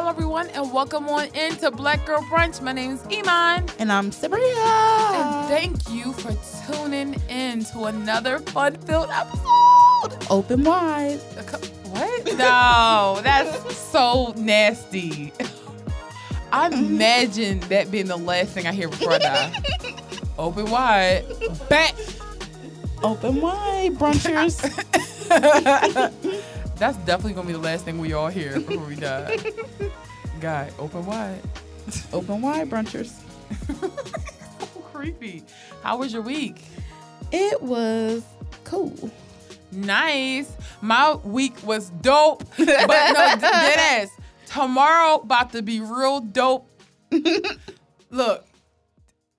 Hello, everyone, and welcome on into Black Girl Brunch. My name is Iman. And I'm Sabria. And thank you for tuning in to another fun filled episode. Open wide. What? No, that's so nasty. I mm-hmm. imagine that being the last thing I hear before I die. Open wide. Back. Open wide, brunchers. That's definitely gonna be the last thing we all hear before we die. Guy, open wide. Open wide, brunchers. so creepy. How was your week? It was cool. Nice. My week was dope. But no, dead ass. Tomorrow about to be real dope. Look,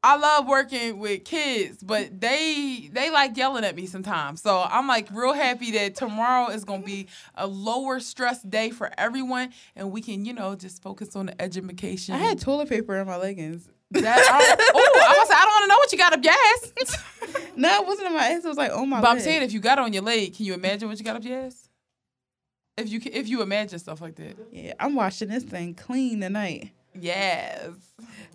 I love working with kids, but they they like yelling at me sometimes. So I'm like real happy that tomorrow is gonna be a lower stress day for everyone, and we can you know just focus on the education. I had toilet paper in my leggings. That, oh, I was I don't want to know what you got up your ass. no, it wasn't in my ass. It was like oh my. But leg. I'm saying if you got on your leg, can you imagine what you got up your ass? If you if you imagine stuff like that. Yeah, I'm washing this thing clean tonight. Yes.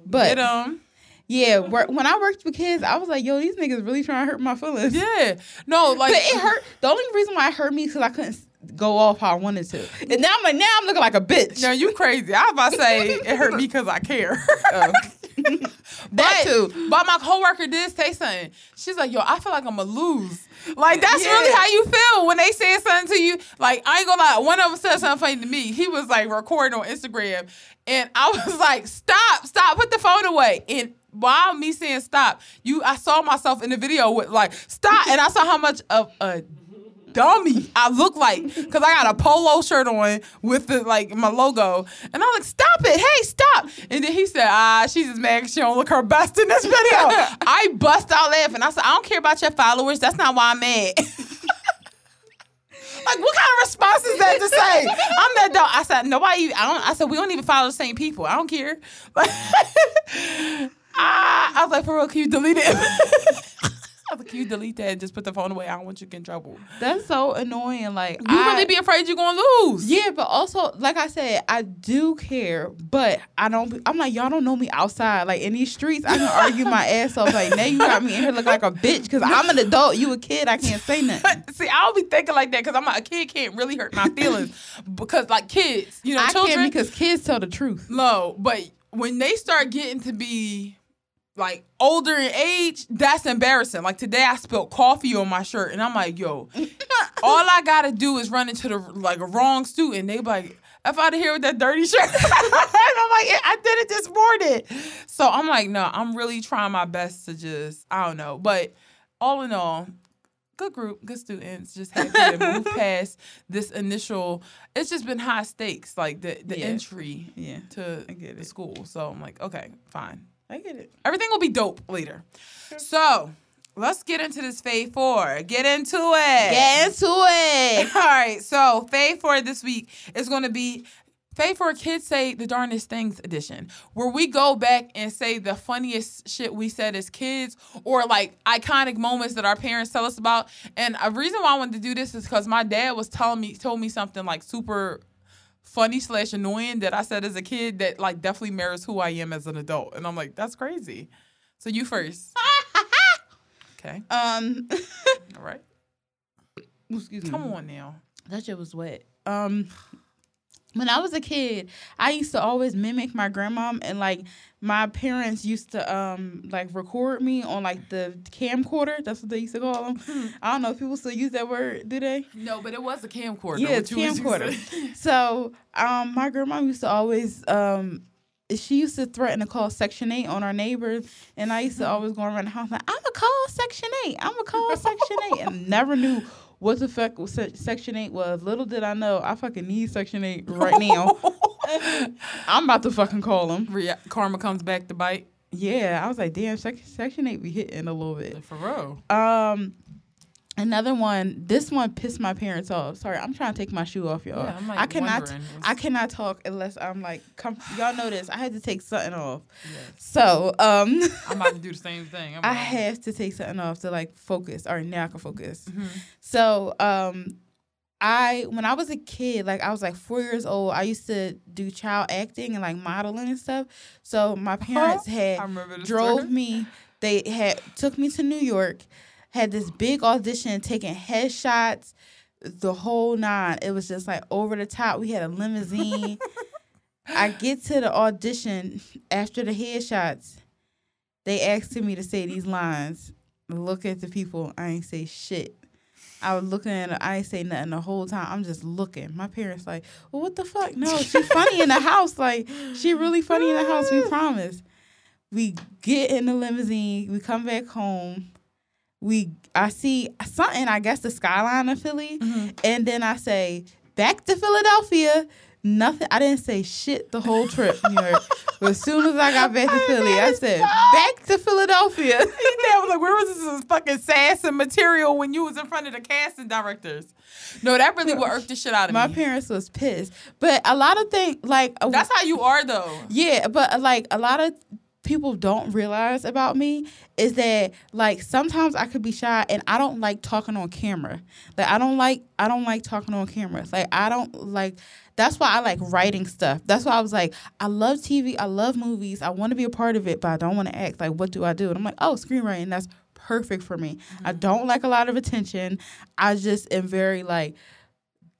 But Get 'em. Yeah, when I worked with kids, I was like, yo, these niggas really trying to hurt my feelings. Yeah. No, like but it hurt. The only reason why it hurt me is because I couldn't go off how I wanted to. And now I'm like, now I'm looking like a bitch. No, you crazy. I was about to say it hurt me because I care. Oh. that too. But my coworker did say something. She's like, "Yo, I feel like I'm gonna lose." Like that's Yeah. really how you feel when they say something to you. Like I ain't gonna lie, one of them said something funny to me. He was like recording on Instagram, and I was like, "Stop, stop, put the phone away." And while me saying stop, you, I saw myself in the video with like stop, and I saw how much of a dummy I look like because I got a polo shirt on with the like my logo, and I'm like, "Stop it! Hey, stop!" And then he said, "Ah, she's just mad she don't look her best in this video." I bust out laughing. I said, "I don't care about your followers. That's not why I'm mad." Like what kind of response is that to say? I'm that dog. I said nobody. I don't. I said we don't even follow the same people. I don't care. Ah, I was like, for real, can you delete it? I was like, can you delete that and just put the phone away? I don't want you to get in trouble. That's so annoying. Like You I- really be afraid you're gonna lose. Yeah, but also, like I said, I do care, but I don't. I'm like, y'all don't know me outside. Like in these streets, I can argue my ass off. Like now you got me in here look like a bitch because I'm an adult. You a kid. I can't say nothing. See, I don't be thinking like that because I'm like, a kid can't really hurt my feelings because like kids, you know, I children. because kids tell the truth. No, but when they start getting to be like older in age, that's embarrassing. Like today, I spilled coffee on my shirt, and I'm like, yo, all I gotta do is run into the like a wrong student. They be like, F out of here with that dirty shirt. and I'm like, I did it this morning. So I'm like, no, I'm really trying my best to just, I don't know, but all in all. Good group, good students. Just happy to move past this initial. It's just been high stakes, like the the Yeah. entry Yeah, to I get the school. So I'm like, okay, fine. I get it. Everything will be dope later. So let's get into this Fave Four. Get into it. Get into it. All right. So Fave Four this week is going to be Fave Four Kids Say the Darndest Things edition, where we go back and say the funniest shit we said as kids or like iconic moments that our parents tell us about. And a reason why I wanted to do this is because my dad was telling me told me something like super funny slash annoying that I said as a kid that like definitely mirrors who I am as an adult. And I'm like, that's crazy. So you first. okay. Um, All right. excuse me. Come on now. That shit was wet. Um, when I was a kid, I used to always mimic my grandmom, and like my parents used to um like record me on like the camcorder. That's what they used to call them. I don't know if people still use that word. Do they? No, but it was a camcorder. Yeah, what you was camcorder. So um, my grandma used to always um. She used to threaten to call Section 8 on our neighbors, and I used to always go around the house like, I'm to call Section 8. I'm to call Section 8. And never knew what the fuck was Se- Section 8 was. Little did I know, I fucking need Section 8 right now. I'm about to fucking call them. Rea- Karma comes back to bite. Yeah, I was like, damn, sec- Section 8 be hitting a little bit. For real. Um, Another one, this one pissed my parents off. Sorry, I'm trying to take my shoe off, y'all. Yeah, like, I cannot. I cannot talk unless I'm like, com- y'all know this. I had to take something off. Yes. So, um, I'm about to do the same thing. I'm I have to take something off to like focus. All right, now I can focus. Mhm. So, um, I when I was a kid, like I was like four years old, I used to do child acting and like modeling and stuff. So my parents had I remember the drove story. me. They had took me to New York, had this big audition, taking headshots, the whole nine. It was just like over the top. We had a limousine. I get to the audition after the headshots. They asked me to say these lines. Look at the people. I ain't say shit. I was looking at her. I ain't say nothing the whole time. I'm just looking. My parents like, well, what the fuck? No, she funny in the house. Like, she really funny in the house. We promise. We get in the limousine. We come back home. We I see something. I guess the skyline of Philly, and then I say back to Philadelphia. Nothing. I didn't say shit the whole trip. You know, but as soon as I got back to Philly, I said back to Philadelphia. Dad was like, "Where was this fucking sass and material when you was in front of the casting directors?" No, that really would irk the shit out of My me. parents was pissed, but a lot of things like uh, That's how you are, though. Yeah, but uh, like a lot of people don't realize about me is that like sometimes I could be shy and I don't like talking on camera. Like I don't like I don't like talking on camera. Like I don't like that's why I like writing stuff. That's why I was like, I love TV, I love movies, I want to be a part of it, but I don't want to act. Like, what do I do? And I'm like, oh, screenwriting, that's perfect for me. I mm-hmm. don't like a lot of attention. I just am very like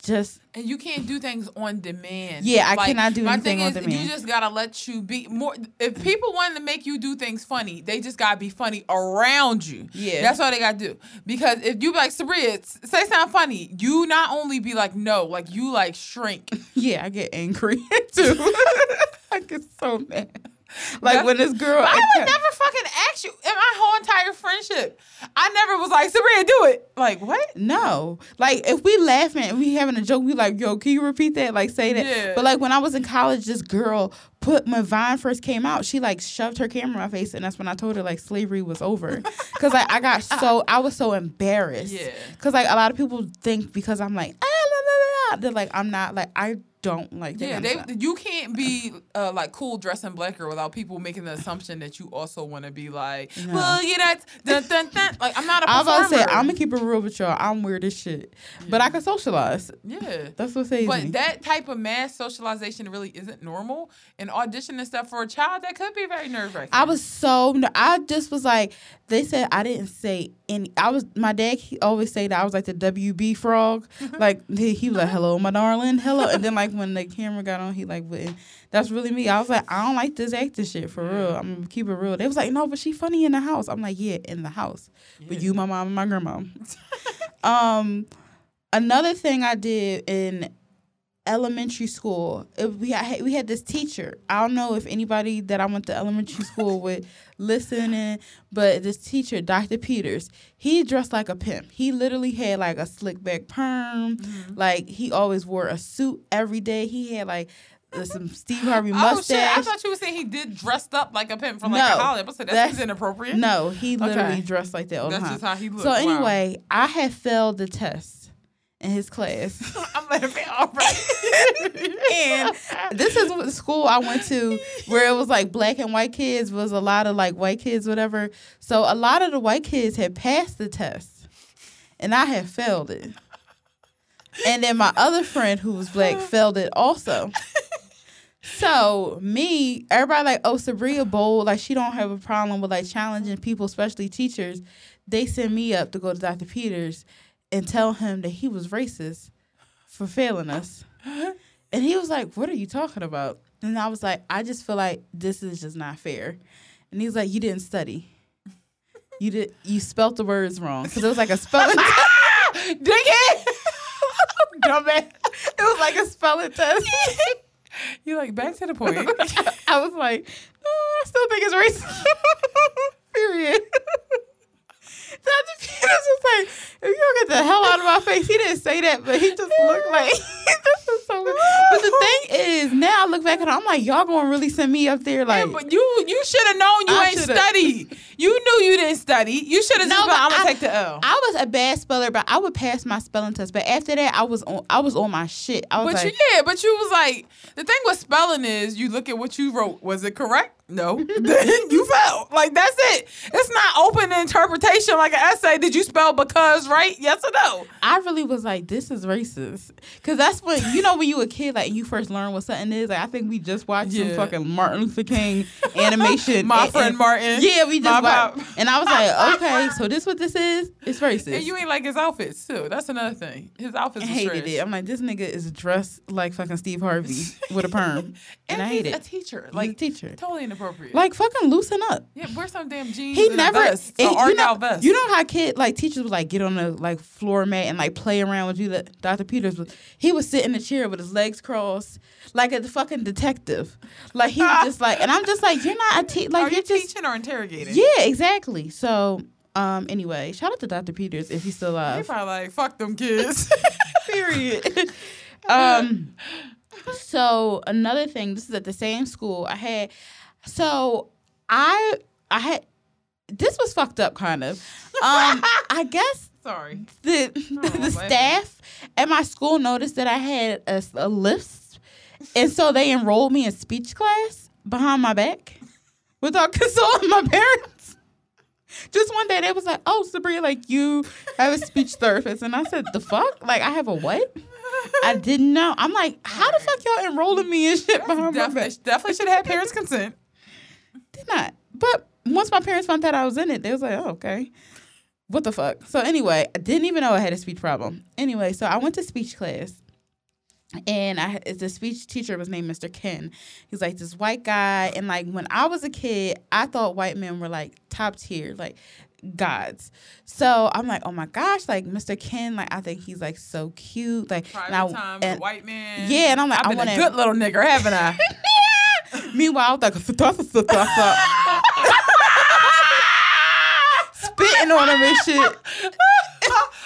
just And you can't do things on demand. Yeah, I cannot do my anything thing on is, demand. You just gotta let you be more. If people want to make you do things funny, they just gotta be funny around you. Yeah. that's all they gotta do. Because if you be like Sabria, say something funny, you not only be like no, like you like shrink. Yeah, I get angry too. I get so mad. Like when this girl, I would never fucking ask you in my whole entire friendship. I never was like Sabria, do it. Like what? no, like if we laughing, and we having a joke, we like, yo, can you repeat that? Like say that. Yeah. But like when I was in college, this girl put when Vine first came out, she like shoved her camera in my face, and that's when I told her like slavery was over. Cause like I got so I was so embarrassed. Yeah. Cause like a lot of people think because I'm like ah, la, la, la, like I'm not like I don't like that Yeah, they you can't be uh, like cool dressing blacker without people making the assumption that you also want to be like, No. well, yeah, that's dun, dun, dun. like I'm not a I was about to say. I'm gonna keep it real with y'all. I'm weird as shit, but I can socialize. yeah. That's what saves But me. that type of mass socialization really isn't normal. And audition and stuff for a child that could be very nerve wracking. I was so I just was like they said I didn't say any. I was my dad he always say that I was like the WB frog. like he, he was like hello my darling hello, and then like when the camera got on he like wouldn't. That's really me. I was like I don't like this acting shit for real. I'm gonna keep it real. They was like no, but she funny in the house. I'm like yeah in the house, but you my mom and my grandma. um, another thing I did in elementary school, it, we had we had this teacher. I don't know if anybody that I went to elementary school with listening, but this teacher, Dr. Peters, he dressed like a pimp. He literally had like a slick back perm. Mm-hmm. Like he always wore a suit every day. He had like some Steve Harvey mustache. Oh shit! I thought you were saying he did dressed up like a pimp from like No, a holiday. But that's, that's- that's inappropriate. no, he literally Okay. dressed like that all the that's time. just how he looked. so Wow. anyway, I had failed the test in his class. I'm laughing. All right. and this is what the school I went to where it was like black and white kids was a lot of like white kids whatever. So a lot of the white kids had passed the test and I had failed it. And then my other friend who was black failed it also. So me, everybody like, oh Sabria bold, like she don't have a problem with like challenging people, especially teachers. They send me up to go to Dr. Peters and tell him that he was racist for failing us. And he was like, What are you talking about? And I was like, I just feel like this is just not fair. And he was like, You didn't study. You did you spelt the words wrong. Because it was like a spelling Dig it. dumbass. It was like a spelling test. You like back to the point. I was like, no, I still think it's racist. Period. Dr. Peters was like, if you don't get the hell out of my face, he didn't say that, but he just looked like this is so But the thing is, now I look back at it, I'm like, y'all gonna really send me up there like Yeah, but you you should have known you I ain't study. You knew you didn't study. You should have No, just been, I'm gonna I- take the L. I was a bad speller, but I would pass my spelling test. But after that, I was on. I was on my shit. I was But like, you, yeah, but you was like, the thing with spelling is you look at what you wrote. Was it correct? No. then you failed. Like that's it. It's not open interpretation like an essay. Did you spell because right? Yes or no? I really was like, this is racist. Cause that's when you know when you a kid, like you first learn what something is. Like I think we just watched some fucking Martin Luther King animation. My and- friend and- Martin. Yeah, we just watched, and I was like, okay, so this what this is? It's racist. And you ain't like his outfits too. That's another thing. His outfits I hated trash. it. I'm like, this nigga is dressed like fucking Steve Harvey with a perm, and, And I he's hate a teacher. Like Like a teacher, totally inappropriate. like fucking loosen up. yeah, wear some damn jeans. He and never. a vest, it- a you, know, vest. you know how kid like teachers would like get on the like floor mat and like play around with you. That Dr. Peters was. He would sit in the chair with his legs crossed, like a fucking detective. Like he was just like, and I'm just like, you're not a te- like Are you're you just teaching or interrogating? yeah, exactly. So. Um. Anyway, shout out to Dr. Peters if he's still They alive. probably like fuck them kids. Period. um. So another thing. This is at the same school. I had. So I I had. This was fucked up, kind of. Um. I guess Sorry. the the staff at my school noticed that I had a, a lisp, and so they enrolled me in speech class behind my back without consulting my parents. Just one day they was like, "Oh, Sabrina, like you have a speech therapist," and I said, "The fuck? Like I have a what?" I didn't know. I'm like, "How the fuck y'all enrolling me in shit behind my back?" Definitely, definitely should have had parents' consent. Did not. But once my parents found out I was in it, they was like, oh, okay. What the fuck? So anyway, I didn't even know I had a speech problem. Anyway, so I went to speech class. And I the speech teacher was named Mr. Ken. He's like this white guy. And like when I was a kid, I thought white men were like top tier, like gods. So I'm like, oh my gosh, like Mr. Ken, like I think he's like so cute. Like Private and I- time, and- white man. Yeah, and I'm like, I've I been wanna- a good little nigger, haven't I? Meanwhile, I was like, spitting on him and shit.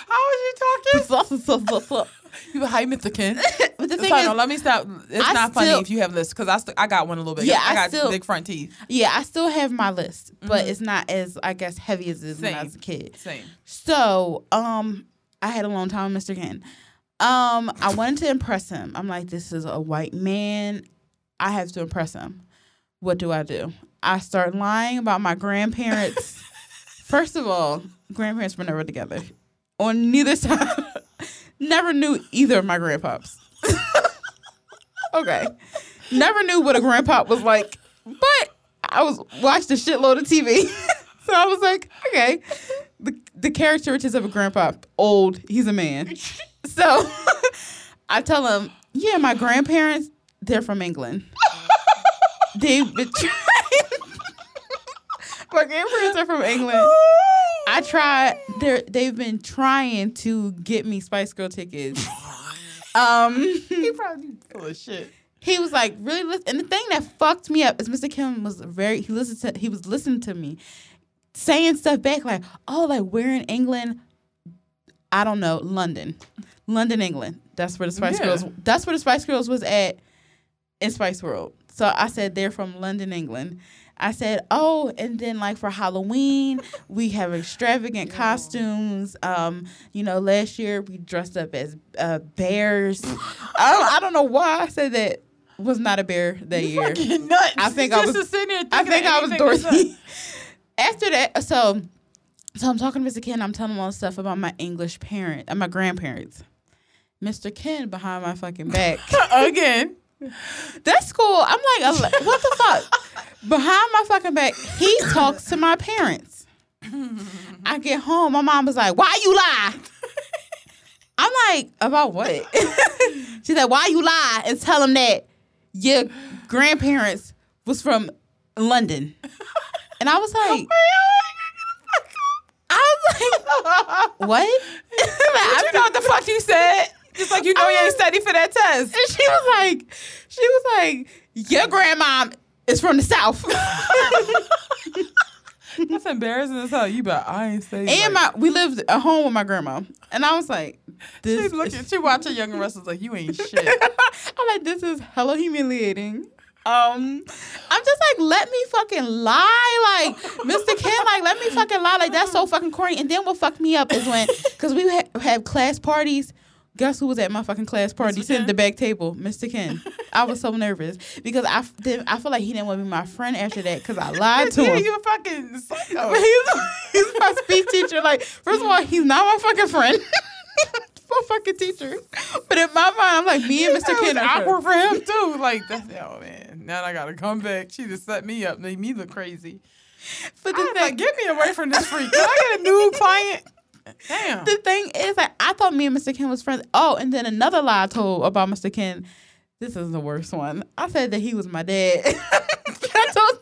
How was you talking? You were hi, Mr. Ken. but the thing Sorry, is, no, let me stop. It's I not funny if you have lists because I st- I got one a little bit. Yeah, I I got still- big front teeth. yeah, I still have my list, but it's not as I guess heavy as it is when I was a kid. Same. So, um, I had a long time with Mr. Ken. Um, I wanted to impress him. I'm like, this is a white man. I have to impress him. What do I do? I start lying about my grandparents. First of all, grandparents were never together. On neither side. never knew either of my grandpops. okay. Never knew what a grandpop was like. But I was watched a shitload of TV. so I was like, okay. The the characteristics of a grandpop, old, he's a man. So I tell him, yeah, my grandparents, they're from England. They've been trying. my grandparents are from England. I tried. They're they've been trying to get me Spice Girl tickets. Um, He probably full of shit. he was like really listen and the thing that fucked me up is Mr. Ken was very he listened to he was listening to me saying stuff back like oh like we're in England I don't know London London England that's where the Spice Yeah. Girls that's where the Spice Girls was at in Spice World so I said they're from London England I said oh and then like for Halloween we have extravagant costumes um you know last year we dressed up as uh, bears I don't, I don't know why I said that was not a bear that year. Fucking nuts. I think You I was- I think I was Dorothy. After that, so so I'm talking to Mr. Ken. I'm telling him all stuff about my English parent and my grandparents. Mr. Ken behind my fucking back. Again. That's cool. I'm like, what the fuck? Behind my fucking back, he talks to my parents. I get home, my mom was like, "Why you lie?" I'm like, "About what?" She's like, "Why you lie and tell him that your grandparents was from London?" And I was like, I was like, "What?" But you know what the fuck you said? Just like you know you ain't study for that test. And she was like, she was like, your grandma is from the south. That's embarrassing as hell. You bet I ain't say. and my we lived at home with my grandma. And I was like, this She's looking. She watching Young and Restless like you ain't shit. I'm like, this is hella humiliating. Um, I'm just like, let me fucking lie, like Mr. Ken, like let me fucking lie, like that's so fucking corny. And then what fucked me up is when, cause we ha- have class parties. Guess who was at my fucking class party? Sitting at the back table, Mr. Ken. I was so nervous because I I feel like he didn't want to be my friend after that because I lied to yeah, him. you a fucking psycho. he's, he's my speech teacher. Like, first of all, he's not my fucking friend. my fucking teacher. But in my mind, I'm like, me and Mr. Ken awkward for him too. Like that's oh man. Now I gotta come back. She just set me up, made me look crazy. But the I thing, like, get me away from this freak. Can I get a new client? Damn. the thing is, like, I thought me and Mr. Ken was friends. Oh, and then another lie I told about Mr. Ken. This is the worst one. I said that he was my dad. I told.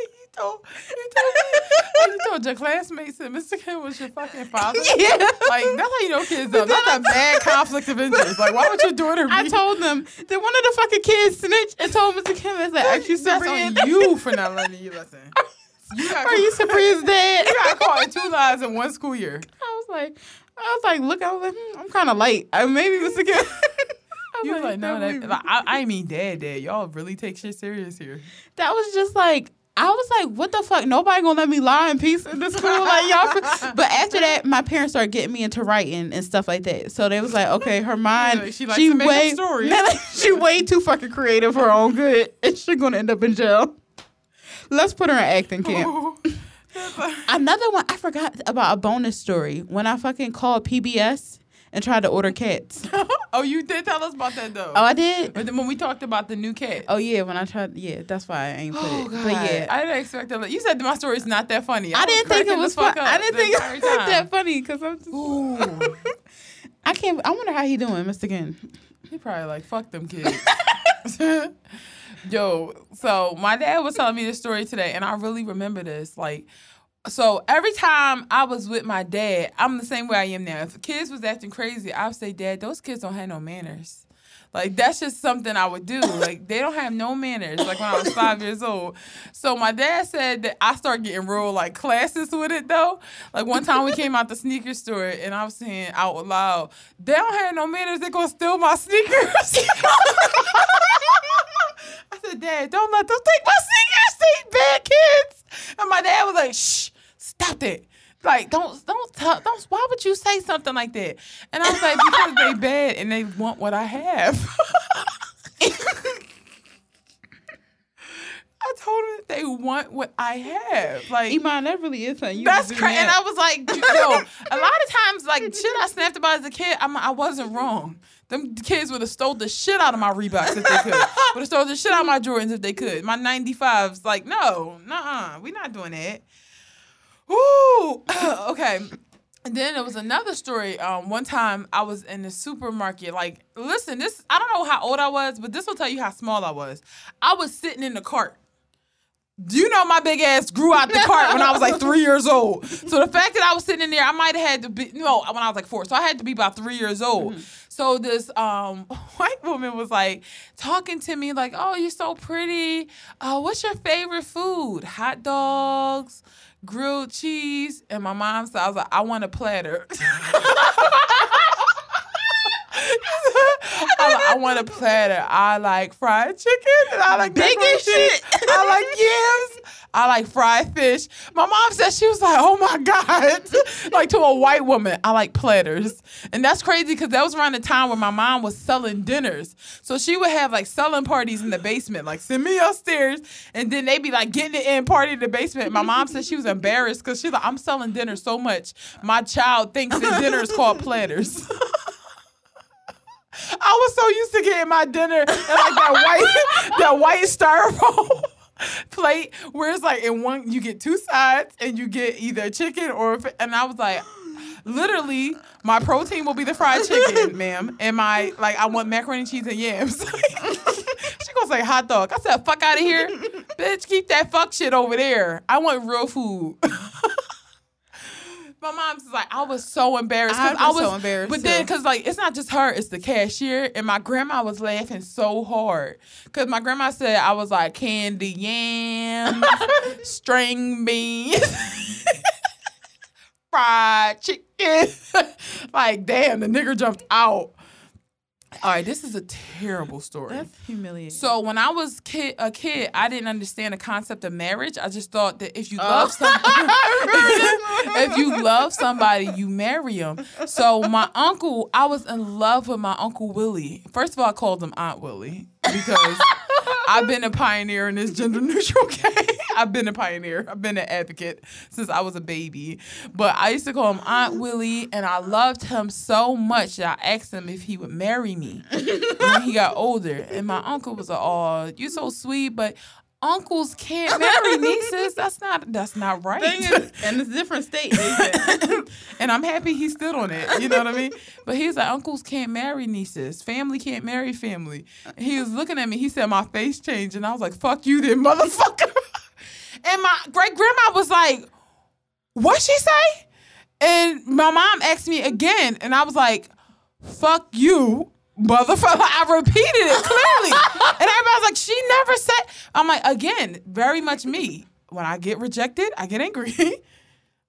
You told, you told me, you told your classmates that Mr. Ken was your fucking father. Yeah. Like that's how you know kids up. That's a bad conflict of interest. Like why would your daughter be? I told them that one of the fucking kids snitched and told Mr. Ken was like, "Are you that's on you for not letting you listen. You got, Are you Sabrina's dad?" you got caught two lies in one school year. I was like, I was like, look, I was like, hmm, I'm kind of light. Uh, maybe Mr. Ken. I was You was like, no, that, that, like, I, I mean, dad, dad, y'all really take shit serious here. that was just like. I was like, what the fuck? Nobody gonna let me lie in peace in this school, like y'all. But after that, my parents started getting me into writing and stuff like that. So they was like, okay, her mind, Like, she likes up way, stories. Man, like, she way too fucking creative for her own good, and she gonna end up in jail. Let's put her in acting camp. Another one, I forgot about a bonus story when I fucking called PBS and tried to order cats. oh, you did tell us about that though. Oh, I did. But then when we talked about the new cat. Oh yeah, when I tried, yeah, that's why I ain't put Oh, it. God. But yeah, I didn't expect that. You said my story's not that funny. I, was didn't think it was the fuck fun. up I didn't think it was that funny because I'm just. Ooh. I can't. I wonder how he doing, Mr. Ken. He probably like, fuck them kids. Yo, so my dad was telling me this story today, and I really remember this. Like, so every time I was with my dad, I'm the same way I am now. If kids was acting crazy, I would say, Dad, those kids don't have no manners. Like that's just something I would do. Like they don't have no manners. Like when I was five years old. So my dad said that I started getting real like classes with it though. Like one time we came out the sneaker store and I was saying out loud, "They don't have no manners. They're gonna steal my sneakers." Said, Dad, don't let them take my sneakers. They bad kids. And my dad was like, Shh, stop that. Like, don't, don't, tell, don't. Why would you say something like that? And I was like, because they bad and they want what I have. I told him they want what I have. Like, Iman, that really is something. You that's crazy. And. I was like, yo, a lot of times, like, shit I snapped about as a kid, I'm, I wasn't wrong. Them kids would have stole the shit out of my Reeboks if they could. would have stole the shit out of my Jordans if they could. My 95s, like, no, nuh-uh, we not doing that. Ooh, okay. And then there was another story. Um, one time I was in the supermarket. Like, listen, this I don't know how old I was, but this will tell you how small I was. I was sitting in the cart. Do you know my big ass grew out the cart when I was like three years old? So the fact that I was sitting in there, I might have had to be no when I was like four. So I had to be about three years old. So this um white woman was like talking to me like, "Oh, you're so pretty. Uh, what's your favorite food? Hot dogs." Grilled cheese, and my mom said, "I was like, I want a platter." I, want a platter. I like fried chicken and I like as shit. I like yams. I like fried fish. My mom said she was like, "Oh my god!" like to a white woman, I like platters, and that's crazy because that was around the time when my mom was selling dinners. So she would have like selling parties in the basement, like send me upstairs, and then they'd be like getting it in party in the basement. My mom said she was embarrassed because she's like, "I'm selling dinner so much, my child thinks that dinner is called platters." I was so used to getting my dinner in like that white that white styrofoam plate where it's like in one you get two sides and you get either chicken or and I was like literally my protein will be the fried chicken, ma'am, and my like I want macaroni and cheese and yams. she gonna say hot dog. I said fuck out of here, bitch. Keep that fuck shit over there. I want real food. My mom's like, I was so embarrassed. I'd I was so embarrassed, But then, cause like it's not just her, it's the cashier, and my grandma was laughing so hard. Cause my grandma said I was like candy yams, string beans, fried chicken. like, damn, the nigger jumped out. All right, this is a terrible story. That's humiliating. So when I was kid, a kid, I didn't understand the concept of marriage. I just thought that if you Oh. love somebody, if you love somebody, you marry them. So my uncle, I was in love with my uncle Willie. First of all, I called him Aunt Willie because I've been a pioneer in this gender neutral game. I've been a pioneer. I've been an advocate since I was a baby. But I used to call him Aunt Willie, and I loved him so much that I asked him if he would marry me when he got older. And my uncle was like, "Oh, you so sweet, but uncles can't marry nieces. That's not that's not right." Thing is, and it's different state. and I'm happy he stood on it. You know what I mean? But he's like, uncles can't marry nieces. Family can't marry family. And he was looking at me. He said, my face changed. And I was like, fuck you then, motherfucker. and my great grandma was like, what she say? And my mom asked me again. And I was like, fuck you. Motherfucker, I repeated it clearly. and everybody was like, she never said. I'm like, again, very much me. When I get rejected, I get angry.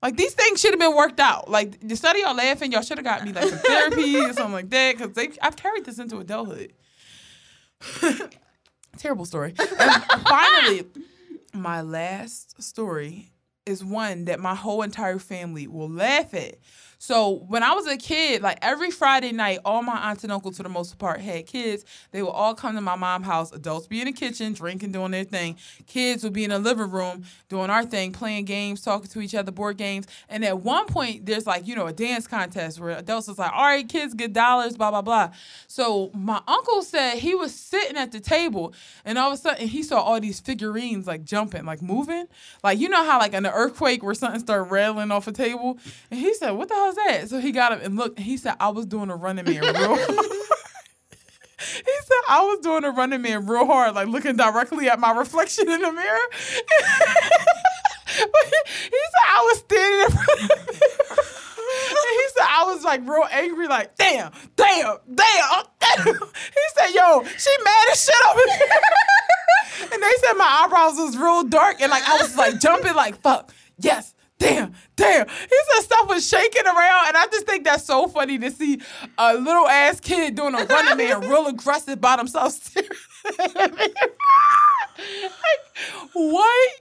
Like these things should have been worked out. Like instead of y'all laughing, y'all should have got me like some therapy or something like that. Cause they, I've carried this into adulthood. Terrible story. And finally, my last story is one that my whole entire family will laugh at. So when I was a kid, like every Friday night, all my aunts and uncles, for the most part, had kids. They would all come to my mom's house. Adults be in the kitchen, drinking, doing their thing. Kids would be in the living room, doing our thing, playing games, talking to each other, board games. And at one point, there's like you know a dance contest where adults was like, "All right, kids, get dollars, blah blah blah." So my uncle said he was sitting at the table, and all of a sudden he saw all these figurines like jumping, like moving, like you know how like an earthquake where something started rattling off a table, and he said, "What the hell that?" So he got up and looked, he said, "I was doing a running man real." He said I was doing a running man real hard, like looking directly at my reflection in the mirror. but he, he said I was standing in front of the mirror. And he said I was like real angry, like, damn, damn, damn, oh, damn. He said, yo, she mad as shit over here. and they said my eyebrows was real dark and like I was like jumping like fuck, yes, damn, damn. He said stuff was shaking around, and I just think that's so funny to see a little ass kid doing a running man real aggressive by themselves. like, what?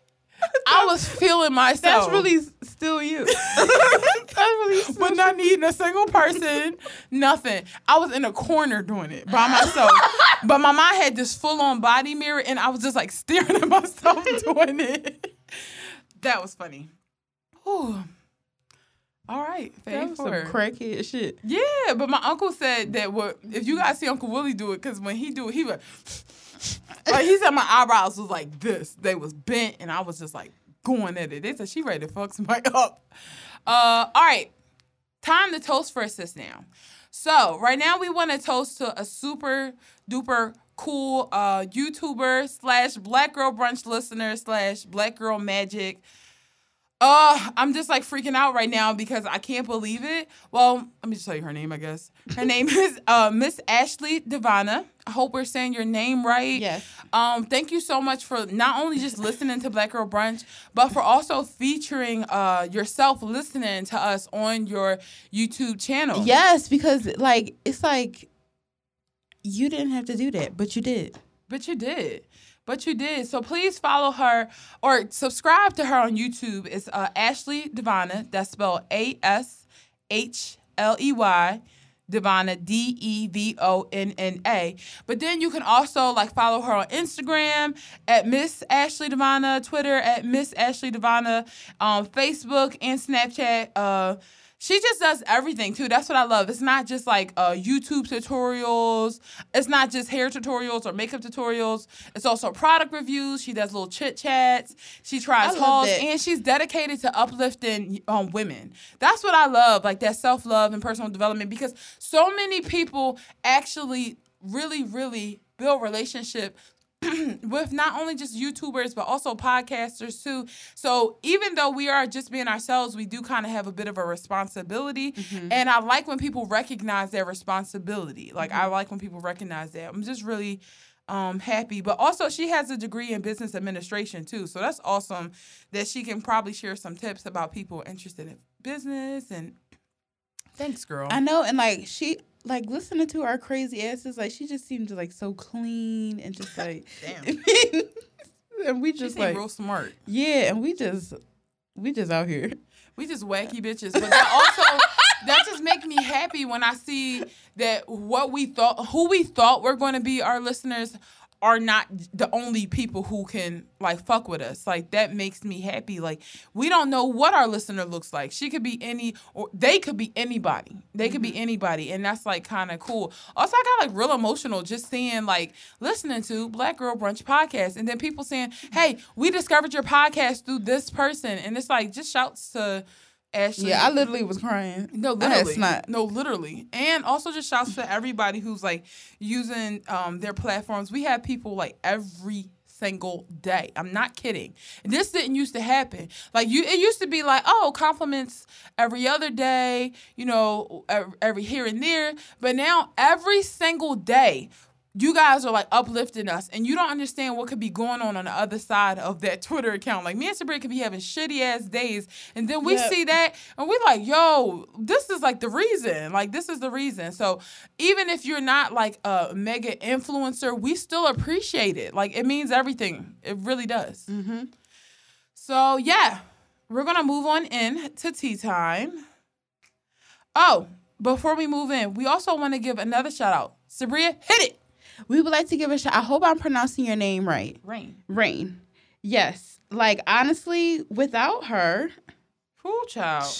I was feeling myself. That's really still you. That's really still but not needing a single person, nothing. I was in a corner doing it by myself. but my mom had this full on body mirror, and I was just like staring at myself doing it. That was funny. Whew. All right, that was some crackhead shit. Yeah, but my uncle said that what if you guys see Uncle Willie do it, because when he do it, he would like he said my eyebrows was like this. They was bent, and I was just like going at it. They said she ready to fuck somebody up. Uh, all right, time to toast for a sis now. So right now we want to toast to a super duper cool uh YouTuber slash Black Girl Brunch listener slash Black Girl Magic. Uh, I'm just like freaking out right now because I can't believe it. Well, let me just tell you her name, I guess. Her name is uh Miss Ashley Devonna. I hope we're saying your name right. Yes. Um, thank you so much for not only just listening to Black Girl Brunch, but for also featuring uh yourself listening to us on your YouTube channel. Yes, because like it's like you didn't have to do that, but you did. But you did. But you did. So please follow her or subscribe to her on YouTube. It's uh, Ashley Devonna. That's spelled A S H L E Y. Devonna, D E V O N N A. But then you can also like follow her on Instagram at Miss Ashley Devonna, Twitter at Miss Ashley Devonna, um, Facebook and Snapchat. Uh, she just does everything too. That's what I love. It's not just like uh, YouTube tutorials. It's not just hair tutorials or makeup tutorials. It's also product reviews. She does little chit chats. She tries hauls, that. and she's dedicated to uplifting um, women. That's what I love, like that self love and personal development. Because so many people actually really, really build relationship with not only just YouTubers but also podcasters too. So even though we are just being ourselves, we do kind of have a bit of a responsibility. And I like when people recognize their responsibility. Like I like when people recognize that. I'm just really um happy. But also she has a degree in business administration too. So that's awesome that she can probably share some tips about people interested in business and thanks girl. I know, and like she like listening to our crazy asses, like she just seemed like so clean and just like Damn. and we just like real smart. yeah, and we just we just out here. We just wacky bitches. But that also that just make me happy when I see that what we thought who we thought were going to be our listeners are not the only people who can like fuck with us. Like that makes me happy. Like we don't know what our listener looks like. She could be any or they could be anybody. They could be mm-hmm. anybody and that's like kind of cool. Also I got like real emotional just seeing like listening to Black Girl Brunch podcast and then people saying, "Hey, we discovered your podcast through this person." And it's like just shouts to Ashley. Yeah, I literally was crying. No, literally. snot. No, literally. And also just shouts to everybody who's like using um, their platforms. We have people like every single day. I'm not kidding. This didn't used to happen. Like you it used to be like, oh, compliments every other day, you know, every here and there. But now every single day you guys are like uplifting us and you don't understand what could be going on on the other side of that Twitter account. Like me and Sabria could be having shitty ass days and then we Yep. see that and we're like, yo, this is like the reason. Like this is the reason. So even if you're not like a mega influencer, we still appreciate it. Like it means everything. It really does. Mm-hmm. So yeah, we're gonna move on in to tea time. Oh, before we move in, we also want to give another shout out. Sabria, hit it. We would like to give a shout. I hope I'm pronouncing your name right. Rain. Rain. Yes. Like honestly, without her, Cool child.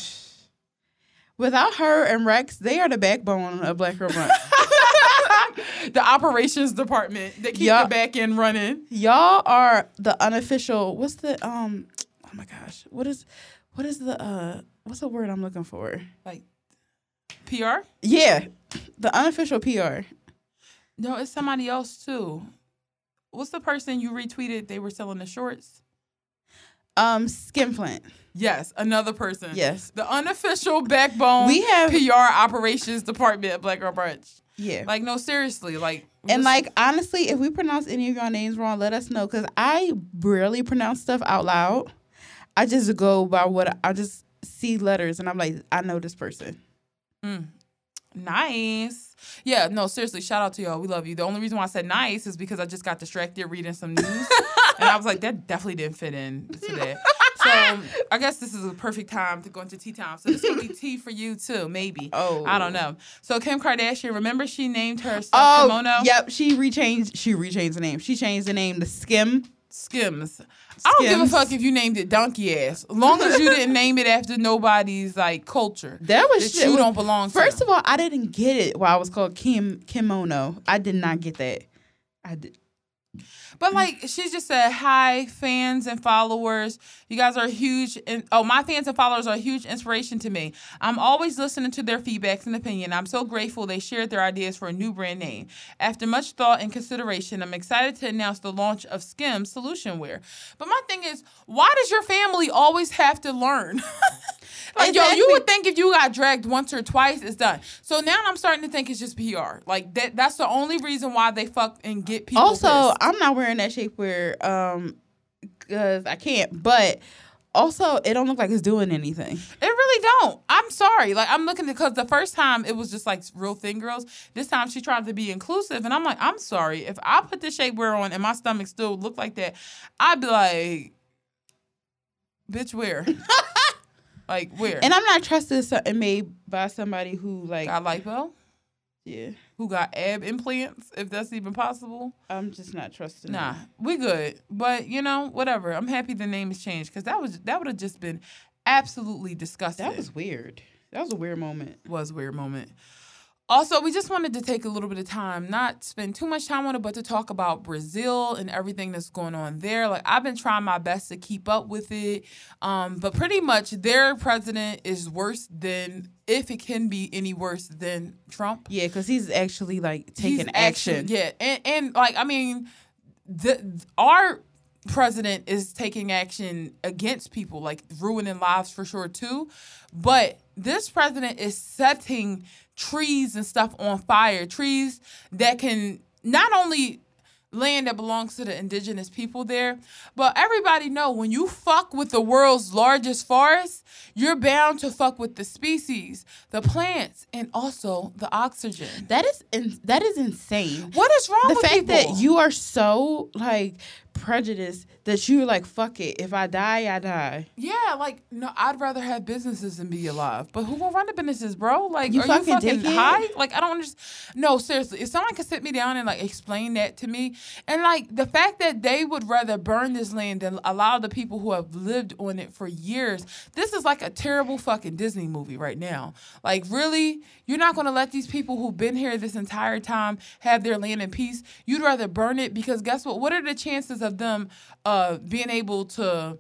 without her and Rex, they are the backbone of Black Girl Brunch. the operations department that keep Yeah. the back end running. Y'all are the unofficial. What's the um? Oh my gosh, what is, what is the uh? What's the word I'm looking for? Like PR? Yeah, the unofficial PR. No, it's somebody else too. What's the person you retweeted? They were selling the shorts. Um, Skinflint. Yes, another person. Yes. The unofficial backbone We have- PR operations department at Black Girl Brunch. Yeah. Like, no, seriously. Like, And just- like honestly, if we pronounce any of your names wrong, let us know because I rarely pronounce stuff out loud. I just go by what I just see letters and I'm like, I know this person. Mm. Nice. Yeah, no, seriously, shout out to y'all. We love you. The only reason why I said nice is because I just got distracted reading some news. and I was like, that definitely didn't fit in today. So I guess this is a perfect time to go into tea time. So this will be tea for you too, maybe. Oh. I don't know. So Kim Kardashian, remember she named her Oh, kimono yep. She rechanged. She rechanged the name. She changed the name to Skim. Skims. I don't give a fuck if you named it donkey ass. As long as you didn't name it after nobody's like culture. That was that shit. you don't belong to. First of all, I didn't get it why I was called Kim Kimono. I did not get that. I did. But like she just said, hi fans and followers. You guys are huge. And oh, my fans and followers are a huge inspiration to me. I'm always listening to their feedbacks and opinion. I'm so grateful they shared their ideas for a new brand name. After much thought and consideration, I'm excited to announce the launch of Skim Solution Wear. But my thing is, why does your family always have to learn? Like yo, you would think if you got dragged once or twice, it's done. So now I'm starting to think it's just PR. Like that. That's the only reason why they fuck and get people. also, pissed. I'm not wearing that shapewear um because I can't. But also, it don't look like it's doing anything. It really don't. I'm sorry. Like I'm looking because the first time it was just like real thin girls. This time she tried to be inclusive, and I'm like, I'm sorry. If I put this shapewear on and my stomach still look like that, I'd be like, bitch, where? like where? And I'm not trusting something made by somebody who like got lipo? yeah. Who got ab implants? If that's even possible. I'm just not trusting. Nah, them. we good. But you know, whatever. I'm happy the name has changed because that was that would have just been absolutely disgusting. that was weird. That was a weird moment. was a weird moment. Also, we just wanted to take a little bit of time, not spend too much time on it, but to talk about Brazil and everything that's going on there. Like I've been trying my best to keep up with it, um, but pretty much their president is worse than, if it can be any worse than Trump. Yeah, because he's actually like taking He's action. actually- yeah, and and like I mean, the our president is taking action against people, like ruining lives for sure too. But this president is setting trees and stuff on fire, trees that can not only land that belongs to the indigenous people there. But everybody know when you fuck with the world's largest forest, you're bound to fuck with the species, the plants, and also the oxygen. That is in, that is insane. What is wrong with the fact people? that you are so like prejudiced that you're like fuck it if i die i die Yeah, like no, I'd rather have businesses than be alive. But who gonna run the businesses, bro? Like, You are fucking you fucking high? Like, I don't understand. No, seriously, if someone could sit me down and like explain that to me, and like the fact that they would rather burn this land than allow the people who have lived on it for years, this is like a terrible fucking Disney movie right now. Like, really, you're not gonna let these people who've been here this entire time have their land in peace. You'd rather burn it because guess what? What are the chances of them uh being able to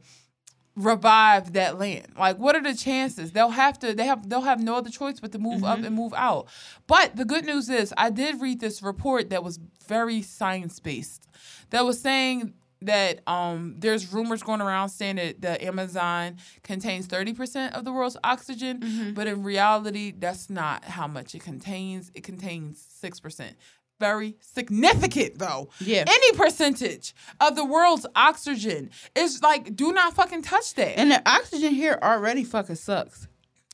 revive that land. Like what are the chances? They'll have to they have they'll have no other choice but to move up and move out. But the good news is I did read this report that was very science based. That was saying that um there's rumors going around saying that the Amazon contains 30% of the world's oxygen, but in reality that's not how much it contains. It contains 6%. Very significant though Yeah. any percentage of the world's oxygen is like do not fucking touch that. and the oxygen here already fucking sucks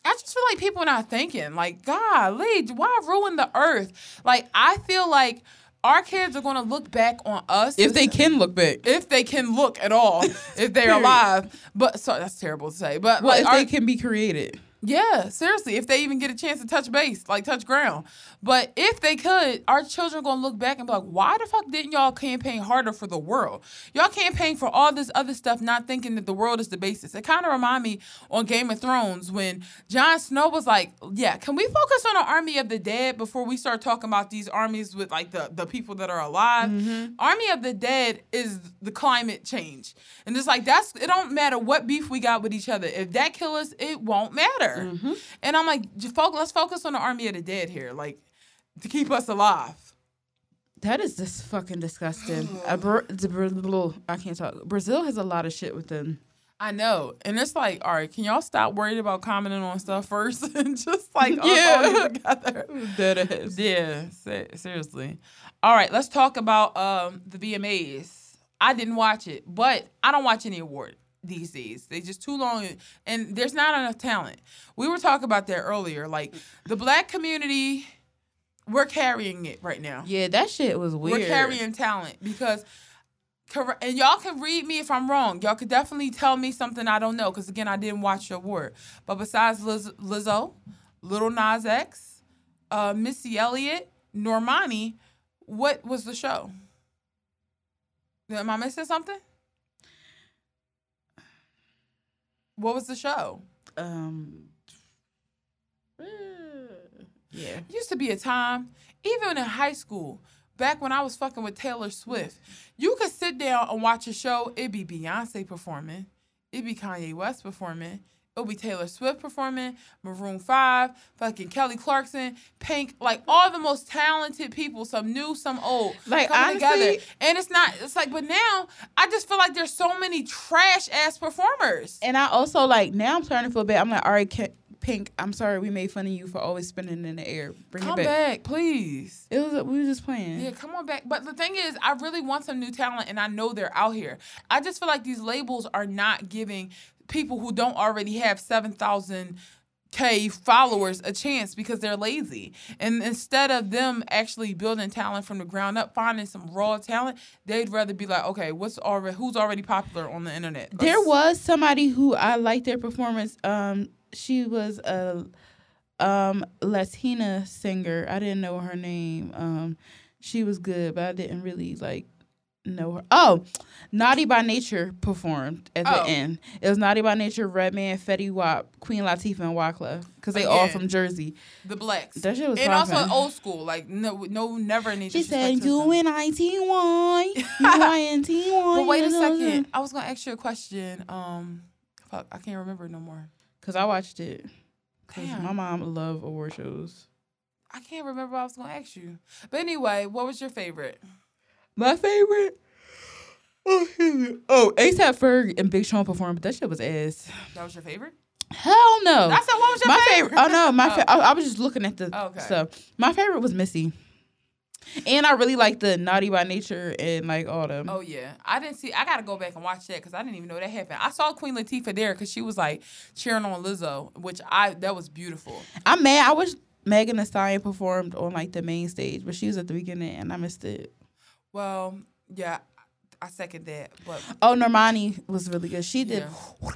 I just feel like people are not thinking like, golly, why ruin the earth? Like I feel like our kids are gonna look back on us if they can look back if they can look at all, if they're alive. But sorry, that's terrible to say. But well like if our- they can be created yeah, seriously, if they even get a chance to touch base, like touch ground. But if they could, our children are gonna look back and be like, why the fuck didn't y'all campaign harder for the world? Y'all campaign for all this other stuff, not thinking that the world is the basis. It kind of remind me on Game of Thrones when Jon Snow was like, yeah, can we focus on the army of the dead before we start talking about these armies with like the, the people that are alive? Mm-hmm. Army of the dead is the climate change. And it's like that's it don't matter what beef we got with each other. If that kill us, it won't matter. Mm-hmm. And I'm like, let's focus on the army of the dead here, like to keep us alive. that is just fucking disgusting A Bra- the Bra- i can't talk brazil has a lot of shit with them I know, and it's like, all right, can y'all stop worrying about commenting on stuff first and just like Yeah. together? that is Yeah, se- seriously. All right, let's talk about um, the VMAs. I didn't watch it, but I don't watch any award these days. They just too long, and there's not enough talent. We were talking about that earlier. Like the black community, we're carrying it right now. yeah that shit was weird We're carrying talent because, and y'all can read me if I'm wrong. Y'all could definitely tell me something I don't know because again, I didn't watch the award. But besides Liz- Lizzo, Lil Nas X, uh, Missy Elliott, Normani, what was the show? Am I missing something? What was the show? um yeah used to be a time, even in high school, back when I was fucking with Taylor Swift, you could sit down and watch a show. It'd be Beyonce performing, it'd be Kanye West performing, it'll be Taylor Swift performing, Maroon 5, fucking Kelly Clarkson, Pink, like all the most talented people, some new, some old, Like, coming honestly- together. And it's not, it's like, but now I just feel like there's so many trash ass performers. And I also like now I'm starting to feel bad. I'm like, all right, Ca- Pink, I'm sorry we made fun of you for always spinning in the air. Bring Come it back. back, please. It was we were just playing. Yeah, come on back. But the thing is, I really want some new talent, and I know they're out here. I just feel like these labels are not giving people who don't already have 7,000 K followers a chance because they're lazy. And instead of them actually building talent from the ground up, finding some raw talent, they'd rather be like, okay, what's already who's already popular on the internet? There Let's- was somebody who I liked their performance. Um, she was a um Latina singer. I didn't know her name. Um, she was good, but I didn't really like know her. Oh, Naughty by Nature performed at the Oh. end. It was Naughty by Nature, Redman, Fetty Wap, Queen Latifah, and Wyclef because they all from Jersey. the blacks. That shit was and also poppin'. old school, like no, no, never any. She said. "You and I T Y, you I T Y." But wait a second. I was gonna ask you a question. Um, fuck, I can't remember no more. Cause I watched it. Cause Damn. my mom love award shows. I can't remember what I was gonna ask you. But anyway, what was your favorite? My favorite. Oh, oh, ASAP Ferg and Big Sean performed, but that shit was ass. That was your favorite? Hell no. I said, what was your my favorite? favorite. Oh no, my Oh. fa- I, I was just looking at the oh, Okay. stuff. My favorite was Missy. And I really like the Naughty by Nature and like all them. Oh yeah, I didn't see. I gotta go back and watch that because I didn't even know that happened. I saw Queen Latifah there because she was like cheering on Lizzo, which I that was beautiful. I'm mad. I wish Megan Thee Stallion performed on like the main stage, but she was at the beginning and I missed it. Well, yeah, I second that, but Oh, Normani was really good. She did. Yeah.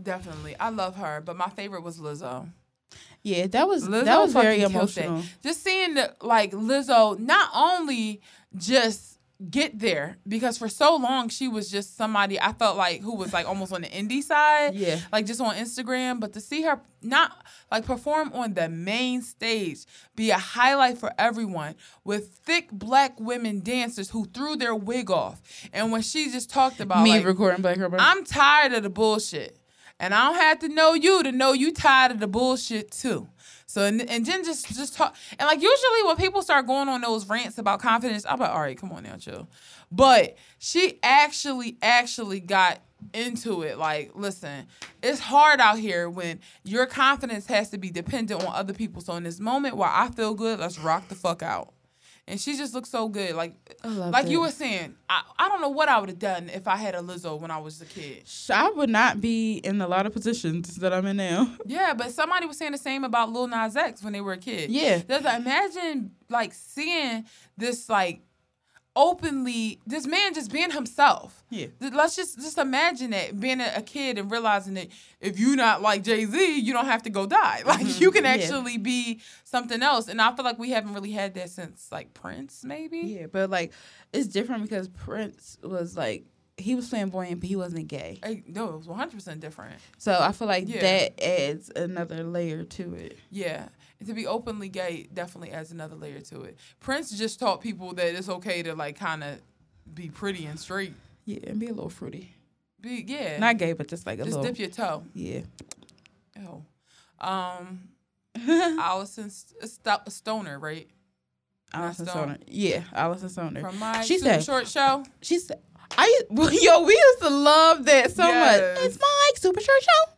definitely, I love her. But my favorite was Lizzo. Yeah, that was Lizzo that was very emotional. Just seeing the, like Lizzo not only just get there because for so long she was just somebody I felt like who was like almost on the indie side, Yeah. like just on Instagram. But to see her not like perform on the main stage, be a highlight for everyone with thick black women dancers who threw their wig off, and when she just talked about Me like, recording Black Rubber. I'm tired of the bullshit. And I don't have to know you to know you tired of the bullshit too. So and, and then just just talk and like usually when people start going on those rants about confidence, I'm like, all right, come on now, chill. But she actually actually got into it. Like, listen, it's hard out here when your confidence has to be dependent on other people. So in this moment where I feel good, let's rock the fuck out. And she just looks so good. Like like you were saying, I, I don't know what I would have done if I had a Lizzo when I was a kid. I would not be in a lot of positions that I'm in now. Yeah, but somebody was saying the same about Lil Nas X when they were a kid. Yeah. Does imagine like seeing this like openly this man just being himself. Yeah. Let's just just imagine that being a, a kid and realizing that if you're not like Jay Z, you don't have to go die. Like you can Mm-hmm. Yeah. actually be something else. And I feel like we haven't really had that since like Prince, maybe. Yeah, but like it's different because Prince was like he was flamboyant, but he wasn't gay. Hey, no, it was one hundred percent different. So I feel like Yeah. that adds another layer to it. Yeah. To be openly gay definitely adds another layer to it. Prince just taught people that it's okay to like kind of be pretty and straight. Yeah, and be a little fruity. Be yeah. Not gay, but just like a just little. Just dip your toe. yeah. Oh. Um Alison St- Stoner, right? Alison Stone. Stoner. Yeah, Alison Stoner. From my She Super said- short show. She said, "I well, yo, we used to love that so Yes. much. It's Mike Super Short Show."